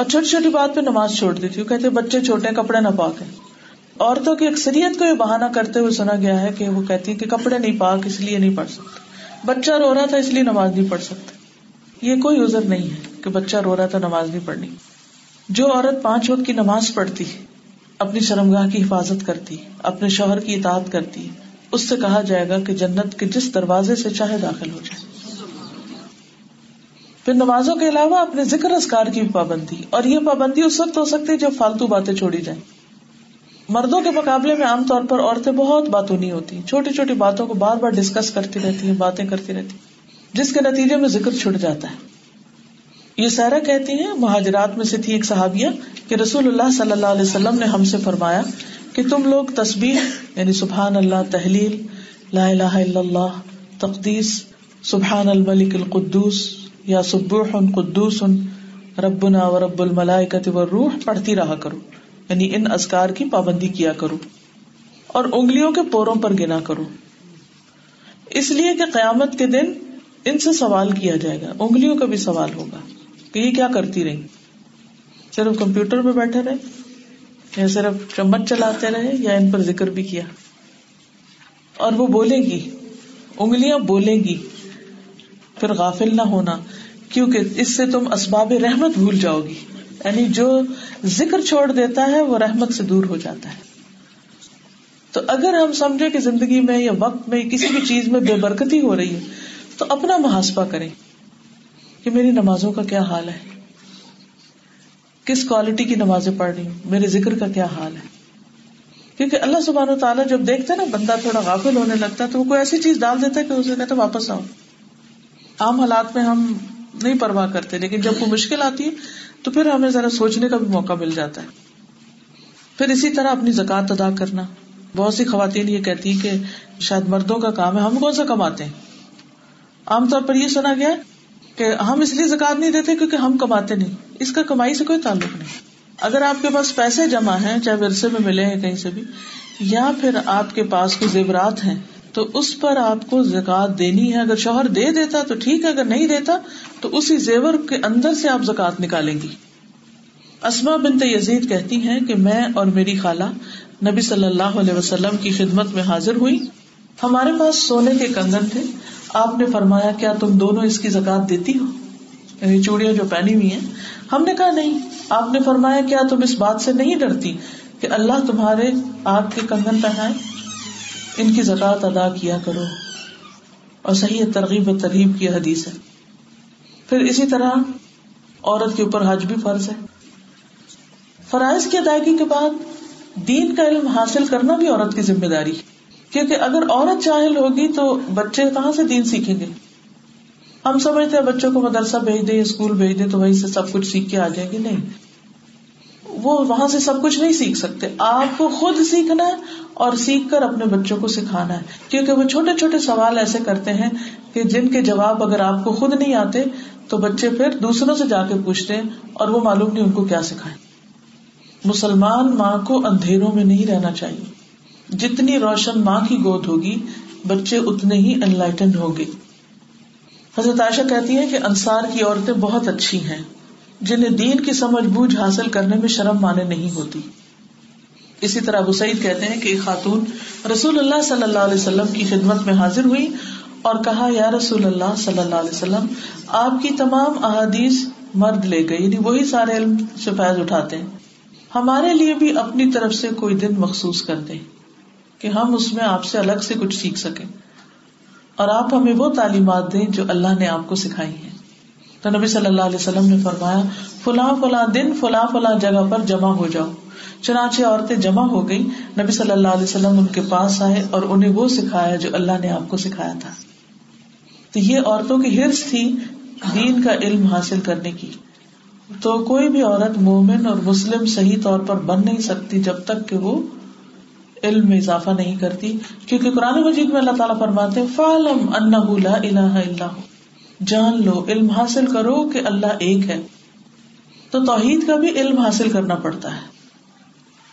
Speaker 1: اور چھوٹی چھوٹی بات پہ نماز چھوڑ دیتی ہوں کہتے بچے چھوٹے کپڑے نہ پاک ہیں عورتوں کی اکثریت کو یہ بہانا کرتے ہوئے سنا گیا ہے کہ وہ کہتی ہیں کہ کپڑے نہیں پاک اس لیے نہیں پڑھ سکتا بچہ رو رہا تھا اس لیے نماز نہیں پڑھ سکتا یہ کوئی عذر نہیں ہے کہ بچہ رو رہا تھا نماز نہیں پڑھنی جو عورت پانچ وقت کی نماز پڑھتی اپنی شرمگاہ کی حفاظت کرتی اپنے شوہر کی اطاعت کرتی اس سے کہا جائے گا کہ جنت کے جس دروازے سے چاہے داخل ہو جائے پھر نمازوں کے علاوہ اپنے ذکر اسکار کی بھی پابندی اور یہ پابندی اس وقت ہو سکتی ہے جب فالتو باتیں چھوڑی جائیں مردوں کے مقابلے میں عام طور پر عورتیں بہت باتوں نہیں ہوتی چھوٹی چھوٹی باتوں کو بار بار ڈسکس کرتی رہتی ہیں باتیں کرتی رہتی ہیں جس کے نتیجے میں ذکر چھٹ جاتا ہے یہ سارا کہتی ہیں مہاجرات میں سے تھی ایک صحابیہ کہ رسول اللہ صلی اللہ علیہ وسلم نے ہم سے فرمایا کہ تم لوگ تسبیح یعنی سبحان اللہ تحلیل لا الہ الا اللہ تقدیس سبحان الملک القدوس یا سبوح قدوس ربنا رب الملائکت والروح پڑھتی رہا کرو یعنی ان ازکار کی پابندی کیا کرو اور انگلیوں کے پوروں پر گنا کرو اس لیے کہ قیامت کے دن ان سے سوال کیا جائے گا انگلیوں کا بھی سوال ہوگا کہ یہ کیا کرتی رہی صرف کمپیوٹر پہ بیٹھے رہے یا صرف چمچ چلاتے رہے یا ان پر ذکر بھی کیا اور وہ بولے گی انگلیاں بولیں گی پھر غافل نہ ہونا کیونکہ اس سے تم اسباب رحمت بھول جاؤ گی یعنی جو ذکر چھوڑ دیتا ہے وہ رحمت سے دور ہو جاتا ہے تو اگر ہم سمجھے کہ زندگی میں یا وقت میں کسی بھی چیز میں بے برکتی ہو رہی ہے تو اپنا محاسبہ کریں کہ میری نمازوں کا کیا حال ہے کس کوالٹی کی نمازیں پڑھ رہی ہوں میرے ذکر کا کیا حال ہے کیونکہ اللہ سبحانہ و تعالیٰ جب دیکھتا ہے نا بندہ تھوڑا غافل ہونے لگتا ہے تو وہ کوئی ایسی چیز ڈال دیتا ہے کہ اسے کہتے واپس آؤ عام حالات میں ہم نہیں پرواہ کرتے لیکن جب وہ مشکل آتی ہے تو پھر ہمیں ذرا سوچنے کا بھی موقع مل جاتا ہے پھر اسی طرح اپنی زکات ادا کرنا بہت سی خواتین یہ کہتی کہ شاید مردوں کا کام ہے ہم کون سا کماتے ہیں عام طور پر یہ سنا گیا کہ ہم اس لیے زکات نہیں دیتے کیونکہ ہم کماتے نہیں اس کا کمائی سے کوئی تعلق نہیں اگر آپ کے پاس پیسے جمع ہیں چاہے ورثے میں ملے ہیں کہیں سے بھی یا پھر آپ کے پاس کوئی زیورات ہیں تو اس پر آپ کو زکات دینی ہے اگر شوہر دے دیتا تو ٹھیک ہے اگر نہیں دیتا تو اسی زیور کے اندر سے آپ زکات نکالیں گی اسما یزید کہتی ہیں کہ میں اور میری خالہ نبی صلی اللہ علیہ وسلم کی خدمت میں حاضر ہوئی ہمارے پاس سونے کے کنگن تھے آپ نے فرمایا کیا تم دونوں اس کی زکات دیتی ہو یعنی چوڑیاں جو پہنی ہوئی ہیں ہم نے کہا نہیں آپ نے فرمایا کیا تم اس بات سے نہیں ڈرتی کہ اللہ تمہارے آپ کے کنگن پہنائے ان کی زکات ادا کیا کرو اور صحیح ترغیب و ترغیب کی حدیث ہے پھر اسی طرح عورت کے اوپر حج بھی فرض ہے فرائض کی ادائیگی کے بعد دین کا علم حاصل کرنا بھی عورت کی ذمہ داری ہے کیونکہ اگر عورت چاہل ہوگی تو بچے کہاں سے دین سیکھیں گے ہم سمجھتے ہیں بچوں کو مدرسہ بھیج دے اسکول بھیج دے تو وہیں سے سب کچھ سیکھ کے آ جائیں گے نہیں وہ وہاں سے سب کچھ نہیں سیکھ سکتے آپ کو خود سیکھنا ہے اور سیکھ کر اپنے بچوں کو سکھانا ہے کیونکہ وہ چھوٹے چھوٹے سوال ایسے کرتے ہیں کہ جن کے جواب اگر آپ کو خود نہیں آتے تو بچے پھر دوسروں سے جا کے پوچھتے اور وہ معلوم نہیں ان کو کیا سکھائے ماں کو اندھیروں میں نہیں رہنا چاہیے جتنی روشن ماں کی گود ہوگی بچے اتنے ہی ان لائٹن ہوں گے حضرت کہتی ہے کہ انصار کی عورتیں بہت اچھی ہیں جنہیں دین کی سمجھ بوجھ حاصل کرنے میں شرم مانے نہیں ہوتی اسی طرح ابو سعید کہتے ہیں کہ خاتون رسول اللہ صلی اللہ علیہ وسلم کی خدمت میں حاضر ہوئی اور کہا یا رسول اللہ صلی اللہ علیہ وسلم آپ کی تمام احادیث مرد لے گئے یعنی وہی سارے علم سے فیض اٹھاتے ہیں ہمارے لیے بھی اپنی طرف سے کوئی دن مخصوص کر دیں کہ ہم اس میں آپ سے الگ سے کچھ سیکھ سکیں اور آپ ہمیں وہ تعلیمات دیں جو اللہ نے آپ کو سکھائی ہیں تو نبی صلی اللہ علیہ وسلم نے فرمایا فلاں فلاں دن فلاں فلاں جگہ پر جمع ہو جاؤ چنانچہ عورتیں جمع ہو گئی نبی صلی اللہ علیہ وسلم ان کے پاس آئے اور انہیں وہ سکھایا جو اللہ نے آپ کو سکھایا تھا تو یہ عورتوں کی ہرس تھی دین کا علم حاصل کرنے کی تو کوئی بھی عورت مومن اور مسلم صحیح طور پر بن نہیں سکتی جب تک کہ وہ علم میں اضافہ نہیں کرتی کیونکہ قرآن مجید میں اللہ تعالیٰ فرماتے لا الہ الا جان لو علم حاصل کرو کہ اللہ ایک ہے تو توحید کا بھی علم حاصل کرنا پڑتا ہے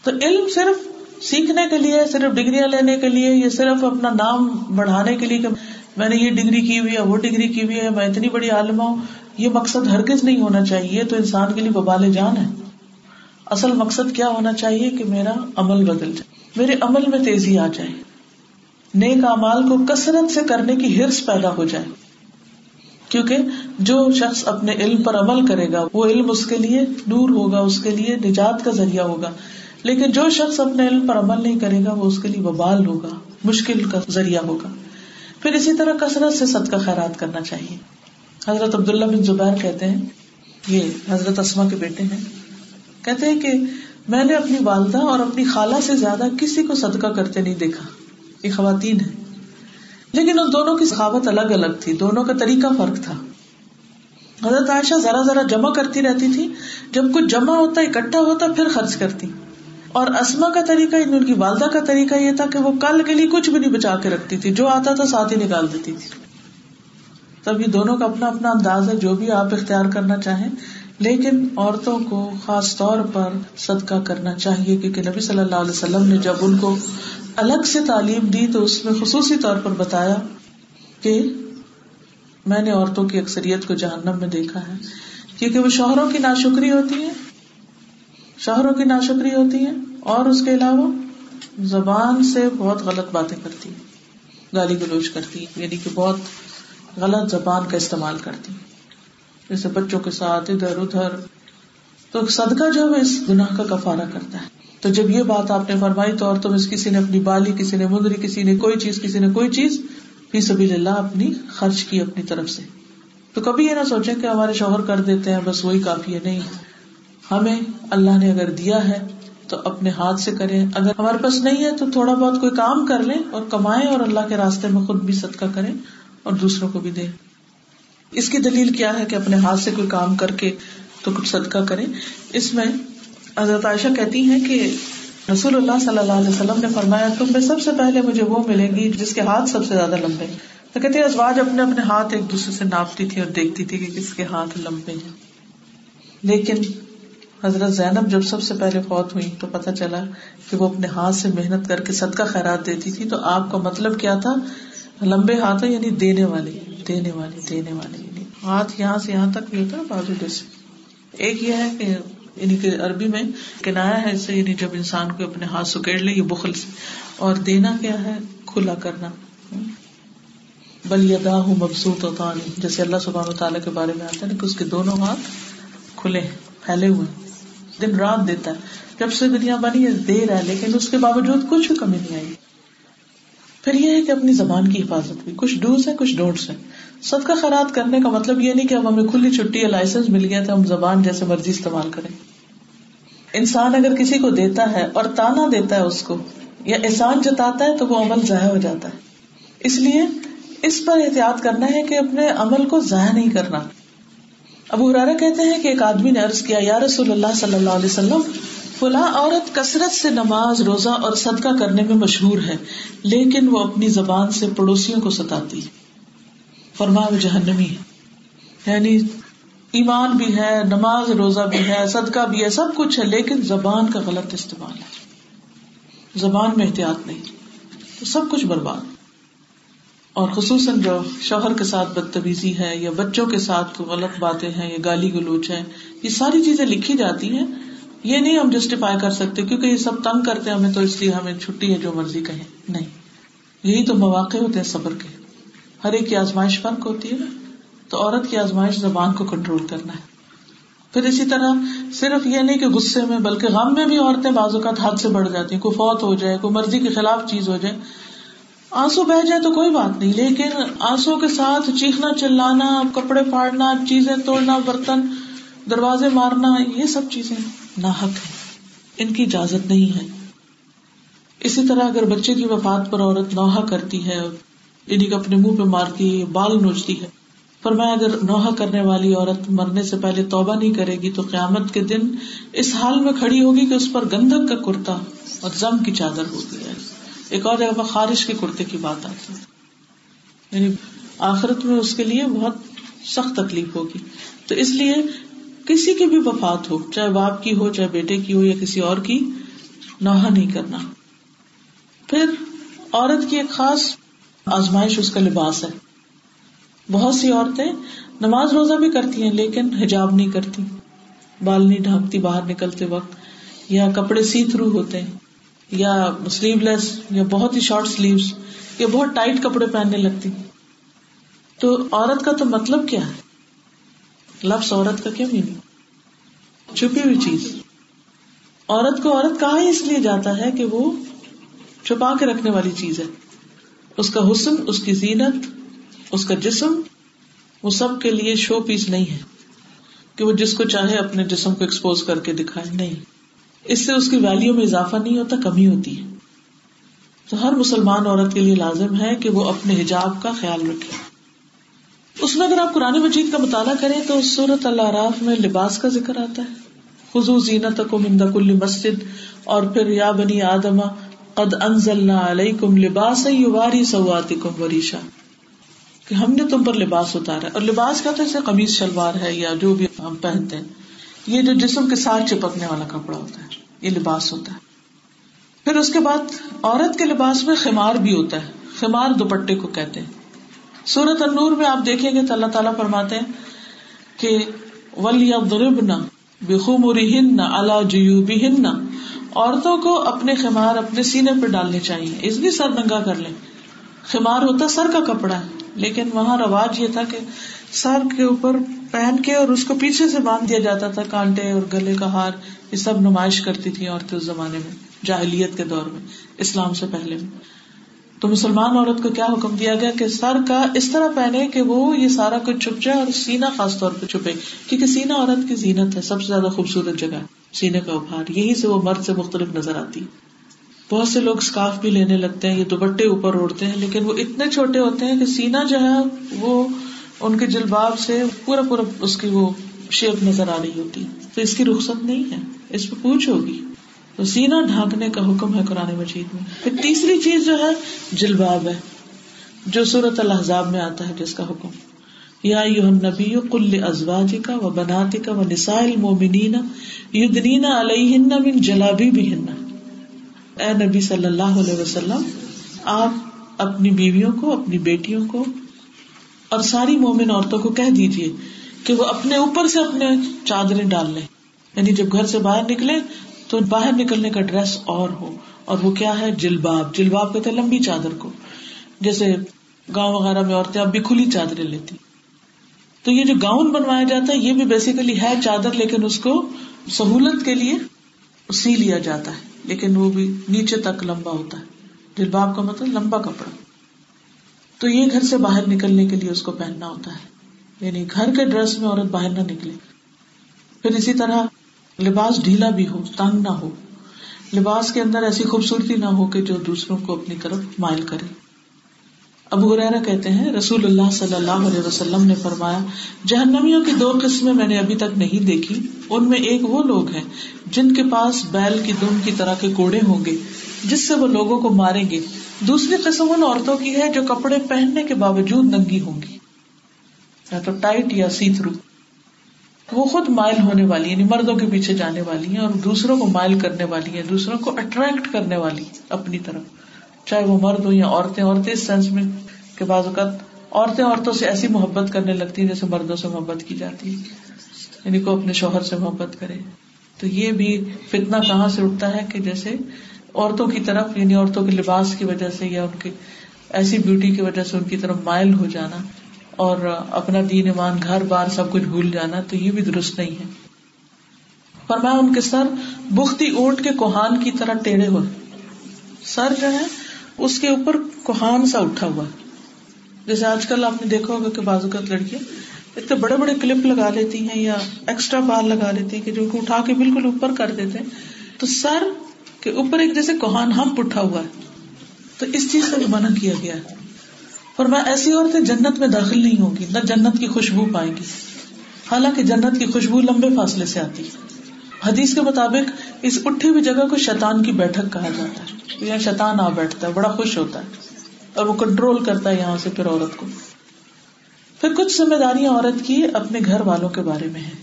Speaker 1: تو علم صرف سیکھنے کے لیے صرف ڈگریاں لینے کے لیے یا صرف اپنا نام بڑھانے کے لیے میں نے یہ ڈگری کی ہوئی ہے وہ ڈگری کی ہوئی ہے میں اتنی بڑی عالمہ یہ مقصد ہرگز نہیں ہونا چاہیے تو انسان کے لیے ببال جان ہے اصل مقصد کیا ہونا چاہیے کہ میرا عمل بدل جائے میرے عمل میں تیزی آ جائے نیک امال کو کثرت سے کرنے کی ہرس پیدا ہو جائے کیونکہ جو شخص اپنے علم پر عمل کرے گا وہ علم اس کے لیے دور ہوگا اس کے لیے نجات کا ذریعہ ہوگا لیکن جو شخص اپنے علم پر عمل نہیں کرے گا وہ اس کے لیے ببال ہوگا مشکل کا ذریعہ ہوگا پھر اسی طرح کثرت سے صدقہ خیرات کرنا چاہیے حضرت عبداللہ بن زبیر کہتے ہیں یہ حضرت اسما کے بیٹے ہیں ہیں کہتے کہ میں نے اپنی والدہ اور اپنی خالہ سے زیادہ کسی کو صدقہ کرتے نہیں دیکھا یہ خواتین ہے لیکن ان دونوں کی ثقافت الگ الگ تھی دونوں کا طریقہ فرق تھا حضرت عائشہ ذرا ذرا جمع کرتی رہتی تھی جب کچھ جمع ہوتا اکٹھا ہوتا پھر خرچ کرتی اور اسما کا طریقہ یعنی ان کی والدہ کا طریقہ یہ تھا کہ وہ کل کے لیے کچھ بھی نہیں بچا کے رکھتی تھی جو آتا تھا ساتھ ہی نکال دیتی تھی تب یہ دونوں کا اپنا اپنا انداز ہے جو بھی آپ اختیار کرنا چاہیں لیکن عورتوں کو خاص طور پر صدقہ کرنا چاہیے کیونکہ نبی صلی اللہ علیہ وسلم نے جب ان کو الگ سے تعلیم دی تو اس میں خصوصی طور پر بتایا کہ میں نے عورتوں کی اکثریت کو جہنم میں دیکھا ہے کیونکہ وہ شوہروں کی ناشکری ہوتی ہے شوہروں کی ناشکری ہوتی ہے اور اس کے علاوہ زبان سے بہت غلط باتیں کرتی ہیں گالی گلوچ کرتی یعنی کہ بہت غلط زبان کا استعمال کرتی ہے جیسے بچوں کے ساتھ ادھر ادھر تو صدقہ جو ہے اس گناہ کا کفارا کرتا ہے تو جب یہ بات آپ نے فرمائی تو طور تو کسی نے اپنی بالی کسی نے مندری کسی نے کوئی چیز کسی نے کوئی چیز پھر سبھی اللہ اپنی خرچ کی اپنی طرف سے تو کبھی یہ نہ سوچے کہ ہمارے شوہر کر دیتے ہیں بس وہی کافی ہے نہیں ہمیں اللہ نے اگر دیا ہے تو اپنے ہاتھ سے کریں اگر ہمارے پاس نہیں ہے تو تھوڑا بہت کوئی کام کر لیں اور کمائے اور اللہ کے راستے میں خود بھی صدقہ کرے اور دوسروں کو بھی دے اس کی دلیل کیا ہے کہ اپنے ہاتھ سے کوئی کام کر کے تو کچھ صدقہ کریں اس میں حضرت عائشہ کہتی ہیں کہ رسول اللہ صلی اللہ علیہ وسلم نے فرمایا تم میں سب سے پہلے مجھے وہ ملے گی جس کے ہاتھ سب سے زیادہ لمبے تو کہتے ازواج اپنے اپنے ہاتھ ایک دوسرے سے ناپتی تھی اور دیکھتی تھی کہ کس کے ہاتھ لمبے ہیں لیکن حضرت زینب جب سب سے پہلے فوت ہوئی تو پتا چلا کہ وہ اپنے ہاتھ سے محنت کر کے سد کا خیرات دیتی تھی تو آپ کا مطلب کیا تھا لمبے ہاتھ ہے یعنی, یعنی ہاتھ یہاں سے یہاں تک بھی ہوتا ہے بازو جیسے ایک یہ ہے کہ یعنی کہ عربی میں کنایا ہے اسے یعنی جب انسان کو اپنے ہاتھ سکیڑ لے یہ بخل سے اور دینا کیا ہے کھلا کرنا بل یدا ہوں مبسوط جیسے اللہ سب تعالیٰ کے بارے میں آتا ہے کہ اس کے دونوں ہاتھ کھلے پھیلے ہوئے دن رات دیتا ہے جب سے دنیا بنی ہے دے ہے لیکن اس کے باوجود کچھ بھی کمی نہیں آئی پھر یہ ہے کہ اپنی زبان کی حفاظت بھی کچھ ڈوز ہے کچھ ڈونٹس ہے صدقہ خیرات کرنے کا مطلب یہ نہیں کہ اب ہمیں کھلی چھٹی یا لائسنس مل گیا تو ہم زبان جیسے مرضی استعمال کریں انسان اگر کسی کو دیتا ہے اور تانا دیتا ہے اس کو یا احسان جتاتا ہے تو وہ عمل ضائع ہو جاتا ہے اس لیے اس پر احتیاط کرنا ہے کہ اپنے عمل کو ضائع نہیں کرنا ابو ہرارا کہتے ہیں کہ ایک آدمی نے عرض کیا رسول اللہ صلی اللہ علیہ وسلم فلاں عورت کثرت سے نماز روزہ اور صدقہ کرنے میں مشہور ہے لیکن وہ اپنی زبان سے پڑوسیوں کو ستاتی فرما و جہنمی یعنی ایمان بھی ہے نماز روزہ بھی ہے صدقہ بھی ہے سب کچھ ہے لیکن زبان کا غلط استعمال ہے زبان میں احتیاط نہیں تو سب کچھ برباد اور خصوصاً جو شوہر کے ساتھ بدتمیزی ہے یا بچوں کے ساتھ غلط باتیں ہیں یا گالی گلوچ ہے یہ ساری چیزیں لکھی جاتی ہیں یہ نہیں ہم جسٹیفائی کر سکتے کیونکہ یہ سب تنگ کرتے ہمیں تو اس لیے ہمیں چھٹی ہے جو مرضی کہ یہی تو مواقع ہوتے ہیں صبر کے ہر ایک کی آزمائش فرق ہوتی ہے تو عورت کی آزمائش زبان کو کنٹرول کرنا ہے پھر اسی طرح صرف یہ نہیں کہ غصے میں بلکہ غم میں بھی عورتیں بعض اوقات حد سے بڑھ جاتی ہیں کوئی فوت ہو جائے کوئی مرضی کے خلاف چیز ہو جائے آنسو بہ جائے تو کوئی بات نہیں لیکن آنسو کے ساتھ چیخنا چلانا کپڑے پھاڑنا چیزیں توڑنا برتن دروازے مارنا یہ سب چیزیں ناحک ہیں ان کی اجازت نہیں ہے اسی طرح اگر بچے کی وفات پر عورت نوحا کرتی ہے اپنے منہ پہ مارتی ہے بال نوچتی ہے پر میں اگر نوحا کرنے والی عورت مرنے سے پہلے توبہ نہیں کرے گی تو قیامت کے دن اس حال میں کھڑی ہوگی کہ اس پر گندک کا کرتا اور زم کی چادر ہوتی ہے ایک اور جگہ خارش کے کرتے کی بات آتی یعنی آخرت میں اس کے لیے بہت سخت تکلیف ہوگی تو اس لیے کسی کی بھی وفات ہو چاہے باپ کی ہو چاہے بیٹے کی ہو یا کسی اور کی نوحا نہیں کرنا پھر عورت کی ایک خاص آزمائش اس کا لباس ہے بہت سی عورتیں نماز روزہ بھی کرتی ہیں لیکن حجاب نہیں کرتی بال نہیں ڈھانپتی باہر نکلتے وقت یا کپڑے سی تھرو ہوتے ہیں یا سلیو لیس یا بہت ہی شارٹ سلیوز یا بہت ٹائٹ کپڑے پہننے لگتی تو عورت کا تو مطلب کیا ہے لفظ عورت کا کیا اور چھپی ہوئی چیز عورت عورت کو ہی اس لیے جاتا ہے کہ وہ چھپا کے رکھنے والی چیز ہے اس کا حسن اس کی زینت اس کا جسم وہ سب کے لیے شو پیس نہیں ہے کہ وہ جس کو چاہے اپنے جسم کو ایکسپوز کر کے دکھائے نہیں اس سے اس کی ویلیو میں اضافہ نہیں ہوتا کمی ہوتی ہے تو ہر مسلمان عورت کے لیے لازم ہے کہ وہ اپنے حجاب کا خیال رکھے اس میں اگر آپ قرآن مجید کا مطالعہ کریں تو اللہ راف میں لباس کا ذکر آتا ہے خزو زینت کم کل مسجد اور پھر یا بنی آدما قد ان علیہ لباس کم وریشا کہ ہم نے تم پر لباس اتارا اور لباس کا تو اسے قمیض شلوار ہے یا جو بھی ہم پہنتے ہیں یہ جو جسم کے ساتھ چپکنے والا کپڑا ہوتا ہے یہ لباس ہوتا ہے پھر اس کے بعد عورت کے لباس میں خیمار بھی ہوتا ہے خیمار دوپٹے کو کہتے ہیں سورت میں آپ دیکھیں گے تو اللہ تعالیٰ فرماتے ہیں کہ ولی دب نہ بے خومور ہند نہ اللہ جن نہ عورتوں کو اپنے خیمار اپنے سینے پہ ڈالنے چاہیے اس لیے سر ننگا کر لیں خیمار ہوتا سر کا کپڑا ہے لیکن وہاں رواج یہ تھا کہ سر کے اوپر پہن کے اور اس کو پیچھے سے باندھ دیا جاتا تھا کانٹے اور گلے کا ہار یہ سب نمائش کرتی تھی عورتیں اس زمانے میں جاہلیت کے دور میں اسلام سے پہلے میں تو مسلمان عورت کو کیا حکم دیا گیا کہ سر کا اس طرح پہنے کہ وہ یہ سارا کچھ چھپ جائے اور سینا خاص طور پہ چھپے کیونکہ سینا عورت کی زینت ہے سب سے زیادہ خوبصورت جگہ سینے کا ابھار یہی سے وہ مرد سے مختلف نظر آتی بہت سے لوگ اسکارف بھی لینے لگتے ہیں یہ دوپٹے اوپر اوڑھتے ہیں لیکن وہ اتنے چھوٹے ہوتے ہیں کہ سینا جو ہے وہ ان کے جلباب سے پورا پورا اس کی وہ شیپ نظر آ رہی ہوتی تو اس کی رخصت نہیں ہے اس پہ پوچھ ہوگی تو سینا ڈھانکنے کا حکم ہے قرآن مجید میں پھر تیسری چیز جو ہے جلباب ہے جو صورت الحضاب میں آتا ہے جس کا حکم یا یو نبی کل ازواج کا و بناتی کا و نسائل مومنینا یدنینا علیہ من جلابی بھی اے نبی صلی اللہ علیہ وسلم آپ اپنی بیویوں کو اپنی بیٹیوں کو اور ساری مومن عورتوں کو کہہ دیجیے کہ وہ اپنے اوپر سے اپنے چادر ڈال لیں یعنی جب گھر سے باہر نکلے تو باہر نکلنے کا ڈریس اور ہو اور وہ کیا ہے جلباب جلباب کہتے ہیں لمبی چادر کو جیسے گاؤں وغیرہ میں عورتیں اب بھی کھلی چادریں لیتی تو یہ جو گاؤن بنوایا جاتا ہے یہ بھی بیسیکلی ہے چادر لیکن اس کو سہولت کے لیے سی لیا جاتا ہے لیکن وہ بھی نیچے تک لمبا ہوتا ہے جلباب کا مطلب لمبا کپڑا تو یہ گھر سے باہر نکلنے کے لیے اس کو پہننا ہوتا ہے یعنی گھر کے ڈریس میں عورت باہر نہ نکلے پھر اسی طرح لباس ڈھیلا بھی ہو تنگ نہ ہو لباس کے اندر ایسی خوبصورتی نہ ہو کہ جو دوسروں کو اپنی طرف مائل کرے ابو ہریرا کہتے ہیں رسول اللہ صلی اللہ علیہ وسلم نے فرمایا جہنمیوں کی دو قسمیں میں میں نے ابھی تک نہیں دیکھی ان ایک وہ لوگ ہیں جن کے پاس بیل کی دم کی طرح کے کوڑے ہوں گے جس سے وہ لوگوں کو ماریں گے دوسری قسم ان عورتوں کی ہے جو کپڑے پہننے کے باوجود ننگی ہوں گی یا تو ٹائٹ یا سی تھرو وہ خود مائل ہونے والی یعنی مردوں کے پیچھے جانے والی ہیں اور دوسروں کو مائل کرنے والی ہیں دوسروں کو اٹریکٹ کرنے والی اپنی طرف چاہے وہ مرد ہو یا عورتیں عورتیں اس سینس میں کہ بعض اوقات عورتیں عورتوں سے ایسی محبت کرنے لگتی ہیں جیسے مردوں سے محبت کی جاتی ہے یعنی کو اپنے شوہر سے محبت کرے تو یہ بھی فتنا کہاں سے اٹھتا ہے کہ جیسے عورتوں کی طرف یعنی عورتوں کے لباس کی وجہ سے یا ان کے ایسی بیوٹی کی وجہ سے ان کی طرف مائل ہو جانا اور اپنا دین ایمان گھر بار سب کچھ بھول جانا تو یہ بھی درست نہیں ہے پر میں ان کے سر بختی اونٹ کے کوہان کی طرح ٹیڑھے ہو سر جو ہے اس کے اوپر کوہان سا اٹھا ہوا جیسے آج کل آپ نے دیکھا ہوگا کہ بازوقت لڑکیاں اتنے بڑے بڑے کلپ لگا لیتی ہیں یا ایکسٹرا بال لگا لیتی ہیں کہ جو اٹھا کے بالکل اوپر کر دیتے ہیں تو سر کے اوپر ایک جیسے کوہان ہم اٹھا ہوا ہے تو اس چیز سے منع کیا گیا ہے اور میں ایسی اور جنت میں داخل نہیں ہوگی نہ جنت کی خوشبو پائے گی حالانکہ جنت کی خوشبو لمبے فاصلے سے آتی حدیث کے مطابق اس اٹھی ہوئی جگہ کو شیطان کی بیٹھک کہا جاتا ہے یا شیطان آ بیٹھتا ہے بڑا خوش ہوتا ہے اور وہ کنٹرول کرتا ہے یہاں سے پھر عورت کو پھر کچھ ذمہ داریاں عورت کی اپنے گھر والوں کے بارے میں ہے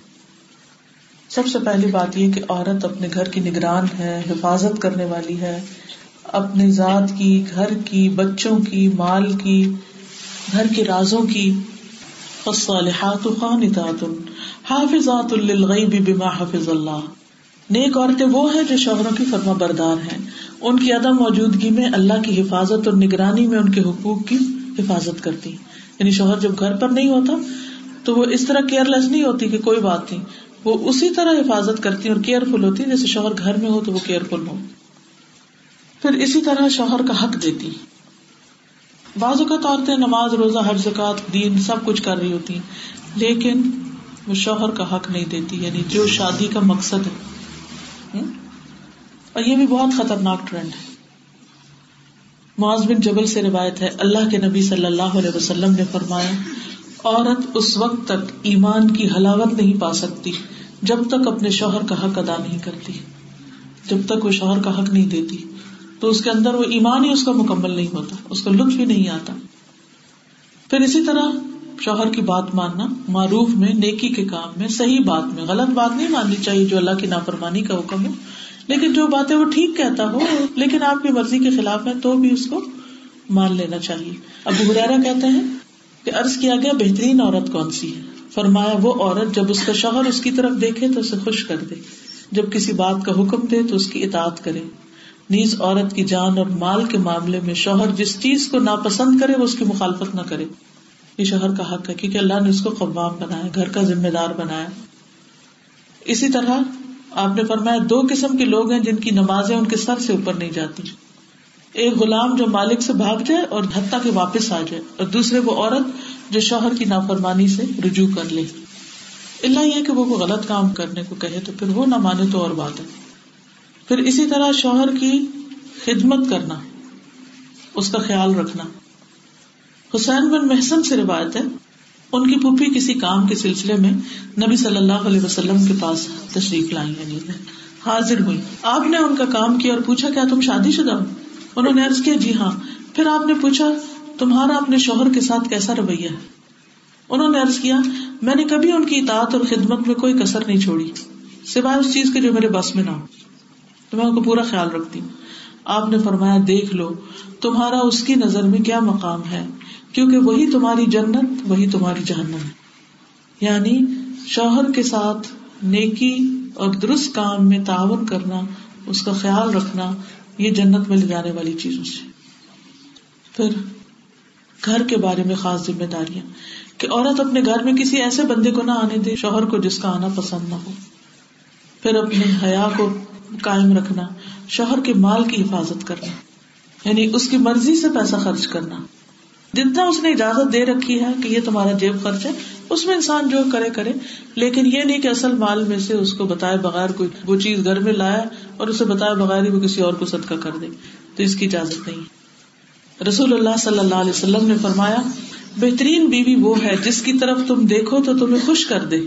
Speaker 1: سب سے پہلی بات یہ کہ عورت اپنے گھر کی نگران ہے حفاظت کرنے والی ہے اپنی ذات کی گھر کی بچوں کی مال کی گھر کے رازوں کی حافظات بما اللہ نیک عورتیں وہ ہیں جو شوہروں کی فرما بردار ہیں ان کی عدم موجودگی میں اللہ کی حفاظت اور نگرانی میں ان کے حقوق کی حفاظت کرتی یعنی شوہر جب گھر پر نہیں ہوتا تو وہ اس طرح کیئر لیس نہیں ہوتی کہ کوئی بات نہیں وہ اسی طرح حفاظت کرتی اور کیئر فل ہوتی جیسے شوہر گھر میں ہو تو وہ کیئر فل ہو پھر اسی طرح شوہر کا حق دیتی بعض اوقات عورتیں نماز روزہ ہر زکات دین سب کچھ کر رہی ہوتی لیکن وہ شوہر کا حق نہیں دیتی یعنی جو شادی کا مقصد ہے اور یہ بھی بہت خطرناک ٹرینڈ ہے معاذ بن جبل سے روایت ہے اللہ کے نبی صلی اللہ علیہ وسلم نے فرمایا عورت اس وقت تک ایمان کی ہلاوت نہیں پا سکتی جب تک اپنے شوہر کا حق ادا نہیں کرتی جب تک وہ شوہر کا حق نہیں دیتی تو اس کے اندر وہ ایمان ہی اس کا مکمل نہیں ہوتا اس کا لطف ہی نہیں آتا پھر اسی طرح شوہر کی بات ماننا معروف میں نیکی کے کام میں صحیح بات میں غلط بات نہیں ماننی چاہیے جو اللہ کی نافرمانی کا حکم ہے لیکن جو بات وہ ٹھیک کہتا ہو لیکن آپ کی مرضی کے خلاف ہے تو بھی اس کو مان لینا چاہیے ابویرا کہتے ہیں کہ ارض کیا گیا بہترین عورت کون سی ہے فرمایا وہ عورت جب اس کا شوہر اس کی طرف دیکھے تو اسے خوش کر دے جب کسی بات کا حکم دے تو اس کی اطاعت کرے نیز عورت کی جان اور مال کے معاملے میں شوہر جس چیز کو ناپسند کرے وہ اس کی مخالفت نہ کرے یہ شوہر کا حق ہے کیونکہ اللہ نے اس کو قوام بنایا گھر کا ذمہ دار بنایا اسی طرح آپ نے فرمایا دو قسم کے لوگ ہیں جن کی نمازیں ان کے سر سے اوپر نہیں جاتی ایک غلام جو مالک سے بھاگ جائے اور دھتا کے واپس آ جائے اور دوسرے وہ عورت جو شوہر کی نافرمانی سے رجوع کر لے اللہ یہ کہ وہ غلط کام کرنے کو کہے تو پھر وہ نہ مانے تو اور بات ہے پھر اسی طرح شوہر کی خدمت کرنا اس کا خیال رکھنا حسین بن محسن سے روایت ہے ان کی پھپھی کسی کام کے سلسلے میں نبی صلی اللہ علیہ وسلم کے پاس تشریف لائی یعنی حاضر ہوئی آپ نے ان کا کام کیا اور پوچھا کیا تم شادی شدہ انہوں نے کیا جی ہاں پھر آپ نے پوچھا تمہارا اپنے شوہر کے ساتھ کیسا رویہ ہے انہوں نے کیا میں نے کبھی ان کی اطاعت اور خدمت میں کوئی کسر نہیں چھوڑی سوائے اس چیز کے جو میرے بس میں نہ ہو تو میں ان کو پورا خیال رکھتی ہوں آپ نے فرمایا دیکھ لو تمہارا اس کی نظر میں کیا مقام ہے کیونکہ وہی تمہاری جنت وہی تمہاری جہنم یعنی شوہر کے ساتھ نیکی اور درست کام میں تعاون کرنا اس کا خیال رکھنا یہ جنت میں لے جانے والی چیزوں سے پھر گھر کے بارے میں خاص ذمہ داریاں کہ عورت اپنے گھر میں کسی ایسے بندے کو نہ آنے دے شوہر کو جس کا آنا پسند نہ ہو پھر اپنے حیا کو قائم رکھنا شوہر کے مال کی حفاظت کرنا یعنی اس کی مرضی سے پیسہ خرچ کرنا جتنا اس نے اجازت دے رکھی ہے کہ یہ تمہارا جیب خرچ ہے اس میں انسان جو کرے کرے لیکن یہ نہیں کہ اصل مال میں میں سے اس کو بتائے بغیر کوئی وہ چیز گھر لایا اور اسے بتائے بغیر ہی وہ کسی اور کو صدقہ کر دے تو اس کی اجازت نہیں رسول اللہ صلی اللہ علیہ وسلم نے فرمایا بہترین بیوی وہ ہے جس کی طرف تم دیکھو تو تمہیں خوش کر دے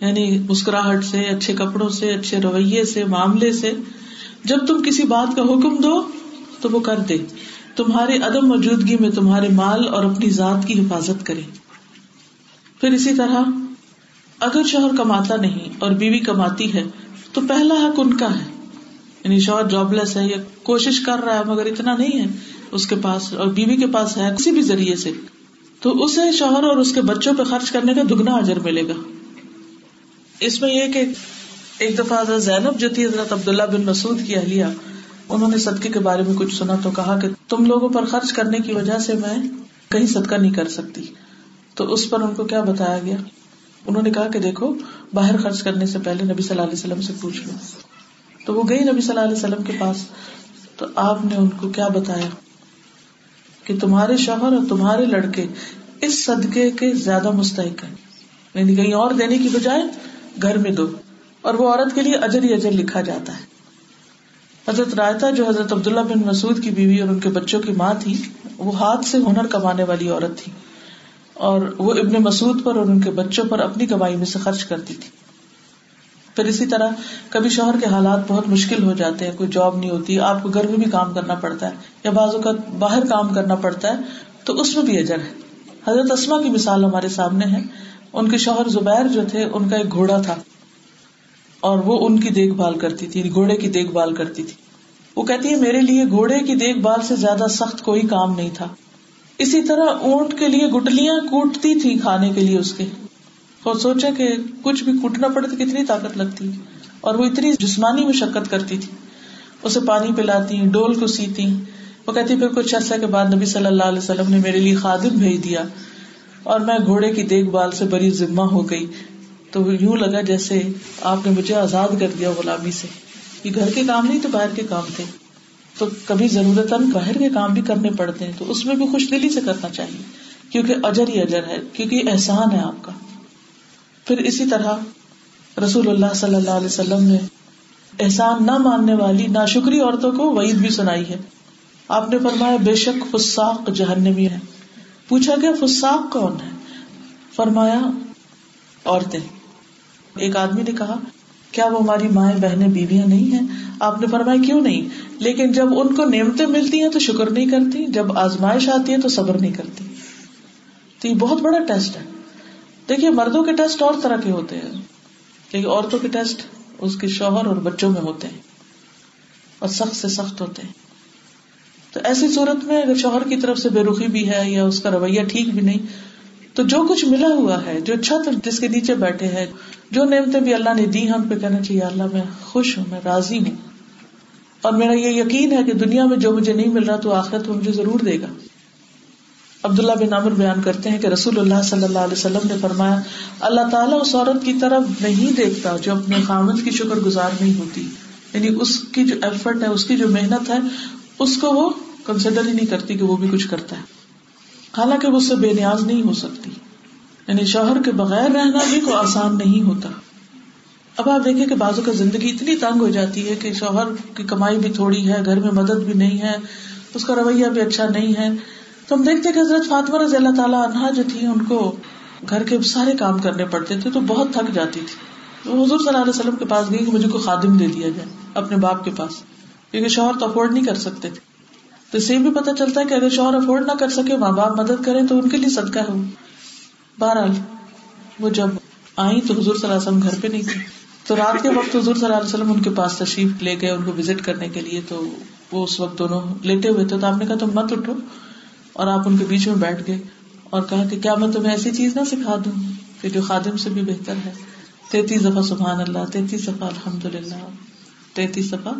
Speaker 1: یعنی مسکراہٹ سے اچھے کپڑوں سے اچھے رویے سے معاملے سے جب تم کسی بات کا حکم دو تو وہ کر دے تمہاری عدم موجودگی میں تمہارے مال اور اپنی ذات کی حفاظت کرے پھر اسی طرح اگر شوہر کماتا نہیں اور بیوی کماتی ہے تو پہلا حق ان کا ہے یعنی شوہر جاب لیس ہے یا کوشش کر رہا ہے مگر اتنا نہیں ہے اس کے پاس اور بیوی کے پاس ہے کسی بھی ذریعے سے تو اسے شوہر اور اس کے بچوں پہ خرچ کرنے کا دگنا اجر ملے گا اس میں یہ کہ ایک دفعہ زینب جو تھی حضرت عبداللہ بن مسعود کی اہلیہ انہوں نے صدقے کے بارے میں کچھ سنا تو کہا کہ تم لوگوں پر خرچ کرنے کی وجہ سے میں کہیں صدقہ نہیں کر سکتی تو اس پر ان کو کیا بتایا گیا انہوں نے کہا کہ دیکھو باہر خرچ کرنے سے پہلے نبی صلی اللہ علیہ وسلم سے پوچھ لو تو وہ گئی نبی صلی اللہ علیہ وسلم کے پاس تو آپ نے ان کو کیا بتایا کہ تمہارے شوہر اور تمہارے لڑکے اس صدقے کے زیادہ مستحق ہیں یعنی کہیں اور دینے کی بجائے گھر میں دو اور وہ عورت کے لیے اجر ہی اجر لکھا جاتا ہے حضرت رائتا جو حضرت عبداللہ بن مسعود کی بیوی اور ان کے بچوں کی ماں تھی وہ ہاتھ سے ہنر کمانے والی عورت تھی اور وہ ابن مسعد پر اور ان کے بچوں پر اپنی کمائی میں سے خرچ کرتی تھی پھر اسی طرح کبھی شوہر کے حالات بہت مشکل ہو جاتے ہیں کوئی جاب نہیں ہوتی آپ کو گھر میں بھی کام کرنا پڑتا ہے یا بازو کا باہر کام کرنا پڑتا ہے تو اس میں بھی اجر ہے حضرت اسما کی مثال ہمارے سامنے ہے ان کے شوہر زبیر جو تھے ان کا ایک گھوڑا تھا اور وہ ان کی دیکھ بھال کرتی تھی یعنی گھوڑے کی دیکھ بھال کرتی تھی وہ کہتی ہے میرے لیے گھوڑے کی دیکھ بھال سے زیادہ سخت کوئی کام نہیں تھا اسی طرح اونٹ کے لیے گٹلیاں کوٹتی تھی کھانے کے لیے اس کے اور سوچا کہ کچھ بھی کوٹنا پڑے تو کتنی طاقت لگتی اور وہ اتنی جسمانی مشقت کرتی تھی اسے پانی پلاتی ڈول کو سیتی وہ کہتی پھر کچھ عرصہ کے بعد نبی صلی اللہ علیہ وسلم نے میرے لیے خادم بھیج دیا اور میں گھوڑے کی دیکھ بھال سے بڑی ذمہ ہو گئی تو یوں لگا جیسے آپ نے مجھے آزاد کر دیا غلامی سے یہ گھر کے کام نہیں تو باہر کے کام تھے تو کبھی ضرورت باہر کے کام بھی کرنے پڑتے ہیں تو اس میں بھی خوش دلی سے کرنا چاہیے کیونکہ اجر ہی اجر ہے کیونکہ احسان ہے آپ کا پھر اسی طرح رسول اللہ صلی اللہ علیہ وسلم نے احسان نہ ماننے والی نا شکری عورتوں کو وعید بھی سنائی ہے آپ نے فرمایا بے شک فساق جہنمی ہے پوچھا گیا فساق کون ہے فرمایا عورتیں ایک آدمی نے کہا کیا وہ ہماری مائیں بہنیں بیویاں نہیں ہیں آپ نے فرمایا کیوں نہیں لیکن جب ان کو نعمتیں ملتی ہیں تو شکر نہیں کرتی جب آزمائش آتی ہے تو صبر نہیں کرتی تو یہ بہت بڑا ٹیسٹ ہے دیکھیے مردوں کے ٹیسٹ اور طرح کے ہوتے ہیں عورتوں کے ٹیسٹ اس کے شوہر اور بچوں میں ہوتے ہیں اور سخت سے سخت ہوتے ہیں تو ایسی صورت میں اگر شوہر کی طرف سے بے رخی بھی ہے یا اس کا رویہ ٹھیک بھی نہیں تو جو کچھ ملا ہوا ہے جو چھت جس کے نیچے بیٹھے ہیں جو نعمتیں بھی اللہ نے دی ہم پہ کہنا چاہیے اللہ میں خوش ہوں میں راضی ہوں اور میرا یہ یقین ہے کہ دنیا میں جو مجھے نہیں مل رہا تو آخر تو مجھے ضرور دے گا عبداللہ بن عامر بیان کرتے ہیں کہ رسول اللہ صلی اللہ علیہ وسلم نے فرمایا اللہ تعالیٰ اس عورت کی طرف نہیں دیکھتا جو اپنے خامد کی شکر گزار نہیں ہوتی یعنی اس کی جو ایفرٹ ہے اس کی جو محنت ہے اس کو وہ کنسیڈر ہی نہیں کرتی کہ وہ بھی کچھ کرتا ہے حالانکہ وہ اس سے بے نیاز نہیں ہو سکتی یعنی شوہر کے بغیر رہنا بھی کوئی آسان نہیں ہوتا اب آپ دیکھیں کہ بازو کا زندگی اتنی تنگ ہو جاتی ہے کہ شوہر کی کمائی بھی تھوڑی ہے گھر میں مدد بھی نہیں ہے اس کا رویہ بھی اچھا نہیں ہے تو ہم دیکھتے کہ حضرت فاطمہ رضی اللہ تعالیٰ عنہ جو تھی ان کو گھر کے سارے کام کرنے پڑتے تھے تو بہت تھک جاتی تھی وہ حضور صلی اللہ علیہ وسلم کے پاس گئی کہ مجھے کوئی خادم دے دیا جائے اپنے باپ کے پاس کیونکہ شوہر تو افورڈ نہیں کر سکتے تھے تو سے بھی پتا چلتا ہے کہ اگر شوہر افورڈ نہ کر سکے ماں باپ مدد کریں تو ان کے لیے صدقہ ہو بہرحال وہ جب آئی تو حضور صلی اللہ علیہ وسلم گھر پہ نہیں تھے تو رات کے وقت حضور صلی اللہ علیہ وسلم ان کے پاس تشریف لے گئے ان کو وزٹ کرنے کے لیے تو وہ اس وقت دونوں لیٹے ہوئے تھے تو آپ نے کہا تم مت اٹھو اور آپ ان کے بیچ میں بیٹھ گئے اور کہا کہ کیا میں تمہیں ایسی چیز نہ سکھا دوں کہ جو خادم سے بھی بہتر ہے تینتیس دفعہ سبحان اللہ تینتیس دفعہ الحمد للہ تینتیس دفعہ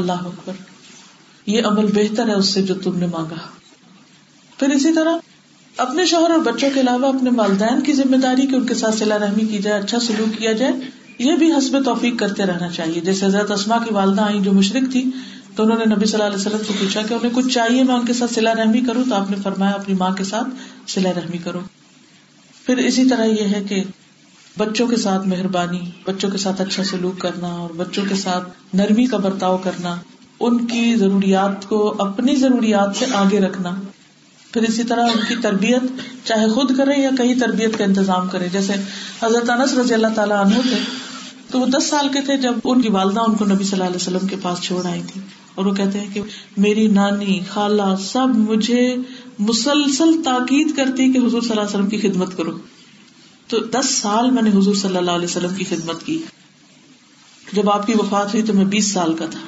Speaker 1: اللہ اکبر یہ عمل بہتر ہے اس سے جو تم نے مانگا پھر اسی طرح اپنے شوہر اور بچوں کے علاوہ اپنے والدین کی ذمہ داری کی ان کے ساتھ سلا رحمی کی جائے اچھا سلوک کیا جائے یہ بھی حسب توفیق کرتے رہنا چاہیے جیسے حضرت اسما کی والدہ آئی جو مشرق تھی تو انہوں نے نبی صلی اللہ علیہ وسلم پوچھا کہ انہیں کچھ چاہیے میں ان کے ساتھ سلا رحمی کروں تو آپ نے فرمایا اپنی ماں کے ساتھ رحمی کرو پھر اسی طرح یہ ہے کہ بچوں کے ساتھ مہربانی بچوں کے ساتھ اچھا سلوک کرنا اور بچوں کے ساتھ نرمی کا برتاؤ کرنا ان کی ضروریات کو اپنی ضروریات سے آگے رکھنا پھر اسی طرح ان کی تربیت چاہے خود کرے یا کہیں تربیت کا انتظام کرے جیسے حضرت انس رضی اللہ تعالیٰ عنہ تھے تو وہ دس سال کے تھے جب ان کی والدہ ان کو نبی صلی اللہ علیہ وسلم کے پاس چھوڑ آئی تھی اور وہ کہتے ہیں کہ میری نانی خالہ سب مجھے مسلسل تاکید کرتی کہ حضور صلی اللہ علیہ وسلم کی خدمت کرو تو دس سال میں نے حضور صلی اللہ علیہ وسلم کی خدمت کی جب آپ کی وفات ہوئی تو میں بیس سال کا تھا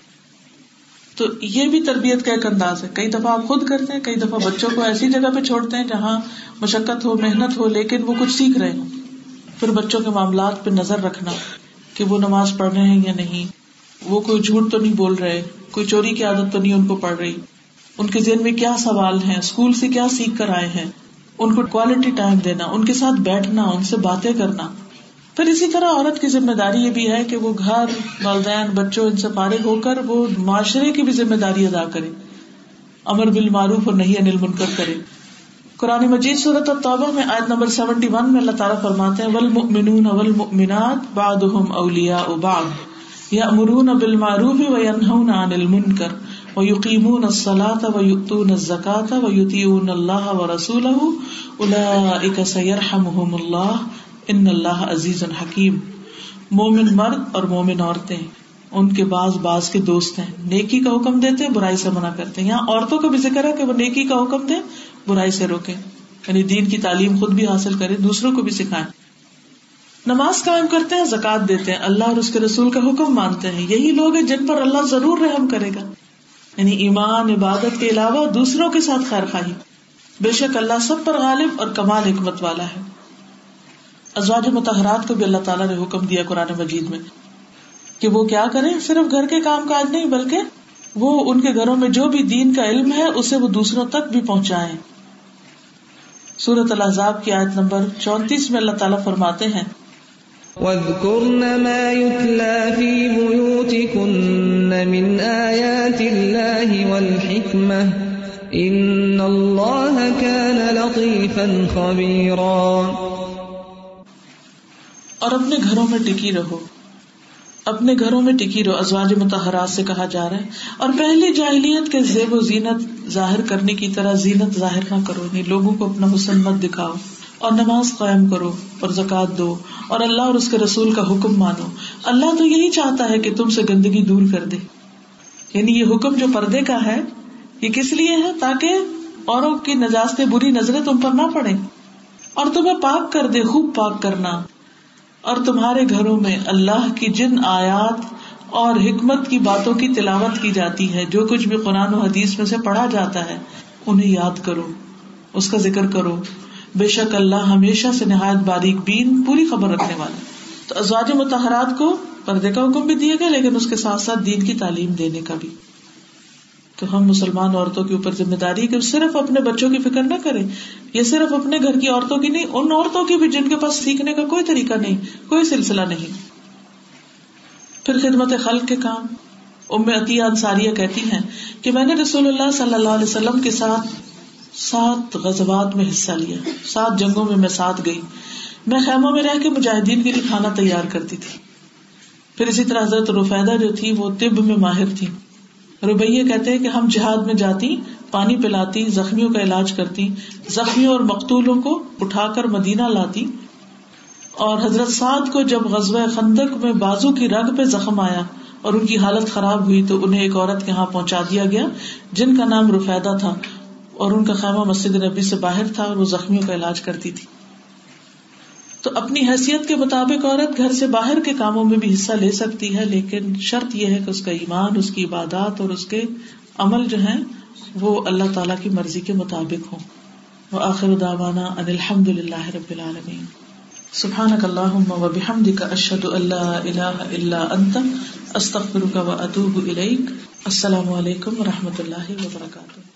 Speaker 1: تو یہ بھی تربیت کا ایک انداز ہے کئی دفعہ آپ خود کرتے ہیں کئی دفعہ بچوں کو ایسی جگہ پہ چھوڑتے ہیں جہاں مشقت ہو محنت ہو لیکن وہ کچھ سیکھ رہے ہوں پھر بچوں کے معاملات پہ نظر رکھنا کہ وہ نماز پڑھ رہے ہیں یا نہیں وہ کوئی جھوٹ تو نہیں بول رہے کوئی چوری کی عادت تو نہیں ان کو پڑ رہی ان کے ذہن میں کیا سوال ہیں اسکول سے کیا سیکھ کر آئے ہیں ان کو کوالٹی ٹائم دینا ان کے ساتھ بیٹھنا ان سے باتیں کرنا پھر اسی طرح عورت کی ذمہ داری یہ بھی ہے کہ وہ گھر والدین بچوں ان سے فارغ ہو کر وہ معاشرے کی بھی ذمہ داری ادا کرے امر بال معروف اور نہیں انل منکر کرے قرآن مجید صورت اور توبہ میں آیت نمبر سیونٹی ون میں اللہ تعالیٰ فرماتے ہیں والمؤمنون والمؤمنات بعدهم اولیاء بعد یأمرون بالمعروف وینہون عن المنکر ویقیمون الصلاة ویؤتون الزکاة ویتیون اللہ ورسولہ اولئیک سیرحمهم اللہ ان اللہ عزیز حکیم مومن مرد اور مومن عورتیں ان کے بعض بعض کے دوست ہیں نیکی کا حکم دیتے ہیں برائی سے منع کرتے ہیں یہاں عورتوں کا بھی ذکر ہے کہ وہ نیکی کا حکم دیں برائی سے روکے یعنی دین کی تعلیم خود بھی حاصل کرے دوسروں کو بھی سکھائے نماز قائم کرتے ہیں زکات دیتے ہیں اللہ اور اس کے رسول کا حکم مانتے ہیں یہی لوگ ہیں جن پر اللہ ضرور رحم کرے گا یعنی ایمان عبادت کے علاوہ دوسروں کے ساتھ خیر خواہی بے شک اللہ سب پر غالب اور کمال حکمت والا ہے ازواج متحرات کو بھی اللہ تعالیٰ نے حکم دیا قرآن مجید میں کہ وہ کیا کریں صرف گھر کے کام کاج نہیں بلکہ وہ ان کے گھروں میں جو بھی دین کا علم ہے اسے وہ دوسروں تک بھی پہنچائے چونتیس میں اللہ تعالیٰ فرماتے ہیں اور اپنے گھروں میں ٹکی رہو اپنے گھروں میں ٹکی رہو ازواج متحرات سے کہا جا رہا ہے اور پہلی جاہلیت کے زیب و زینت ظاہر کرنے کی طرح زینت ظاہر نہ کرو نہیں یعنی لوگوں کو اپنا حسن مت دکھاؤ اور نماز قائم کرو اور زکات دو اور اللہ اور اس کے رسول کا حکم مانو اللہ تو یہی چاہتا ہے کہ تم سے گندگی دور کر دے یعنی یہ حکم جو پردے کا ہے یہ کس لیے ہے تاکہ اوروں کی نجاستیں بری نظریں تم پر نہ پڑے اور تمہیں پاک کر دے خوب پاک کرنا اور تمہارے گھروں میں اللہ کی جن آیات اور حکمت کی باتوں کی تلاوت کی جاتی ہے جو کچھ بھی قرآن و حدیث میں سے پڑھا جاتا ہے انہیں یاد کرو اس کا ذکر کرو بے شک اللہ ہمیشہ سے نہایت باریک بین پوری خبر رکھنے والا تو ازواج متحرات کو پردے کا حکم بھی دیے گا لیکن اس کے ساتھ ساتھ دین کی تعلیم دینے کا بھی تو ہم مسلمان عورتوں کے اوپر ذمہ داری کہ صرف اپنے بچوں کی فکر نہ کریں یہ صرف اپنے گھر کی عورتوں کی نہیں ان عورتوں کی بھی جن کے پاس سیکھنے کا کوئی طریقہ نہیں کوئی سلسلہ نہیں پھر خدمت خلق کے کام ام عطیہ انصاریہ کہتی ہیں کہ میں نے رسول اللہ صلی اللہ علیہ وسلم کے ساتھ سات غزبات میں حصہ لیا سات جنگوں میں میں ساتھ گئی میں خیموں میں رہ کے مجاہدین کے لیے کھانا تیار کرتی تھی پھر اسی طرح حضرت رفیدہ جو تھی وہ طب میں ماہر تھی روبیہ کہتے ہیں کہ ہم جہاد میں جاتی پانی پلاتی زخمیوں کا علاج کرتی زخمیوں اور مقتولوں کو اٹھا کر مدینہ لاتی اور حضرت سعد کو جب غزوہ خندق میں بازو کی رگ پہ زخم آیا اور ان کی حالت خراب ہوئی تو انہیں ایک عورت کے یہاں پہنچا دیا گیا جن کا نام رفیدہ تھا اور ان کا خیمہ مسجد نبی سے باہر تھا اور وہ زخمیوں کا علاج کرتی تھی تو اپنی حیثیت کے مطابق عورت گھر سے باہر کے کاموں میں بھی حصہ لے سکتی ہے لیکن شرط یہ ہے کہ اس کا ایمان اس کی عبادات اور اس کے عمل جو ہیں وہ اللہ تعالیٰ کی مرضی کے مطابق ہوں آخر داوانا الحمد رب العالمین سبحان اللہ و ادوب الک السلام علیکم و رحمۃ اللہ وبرکاتہ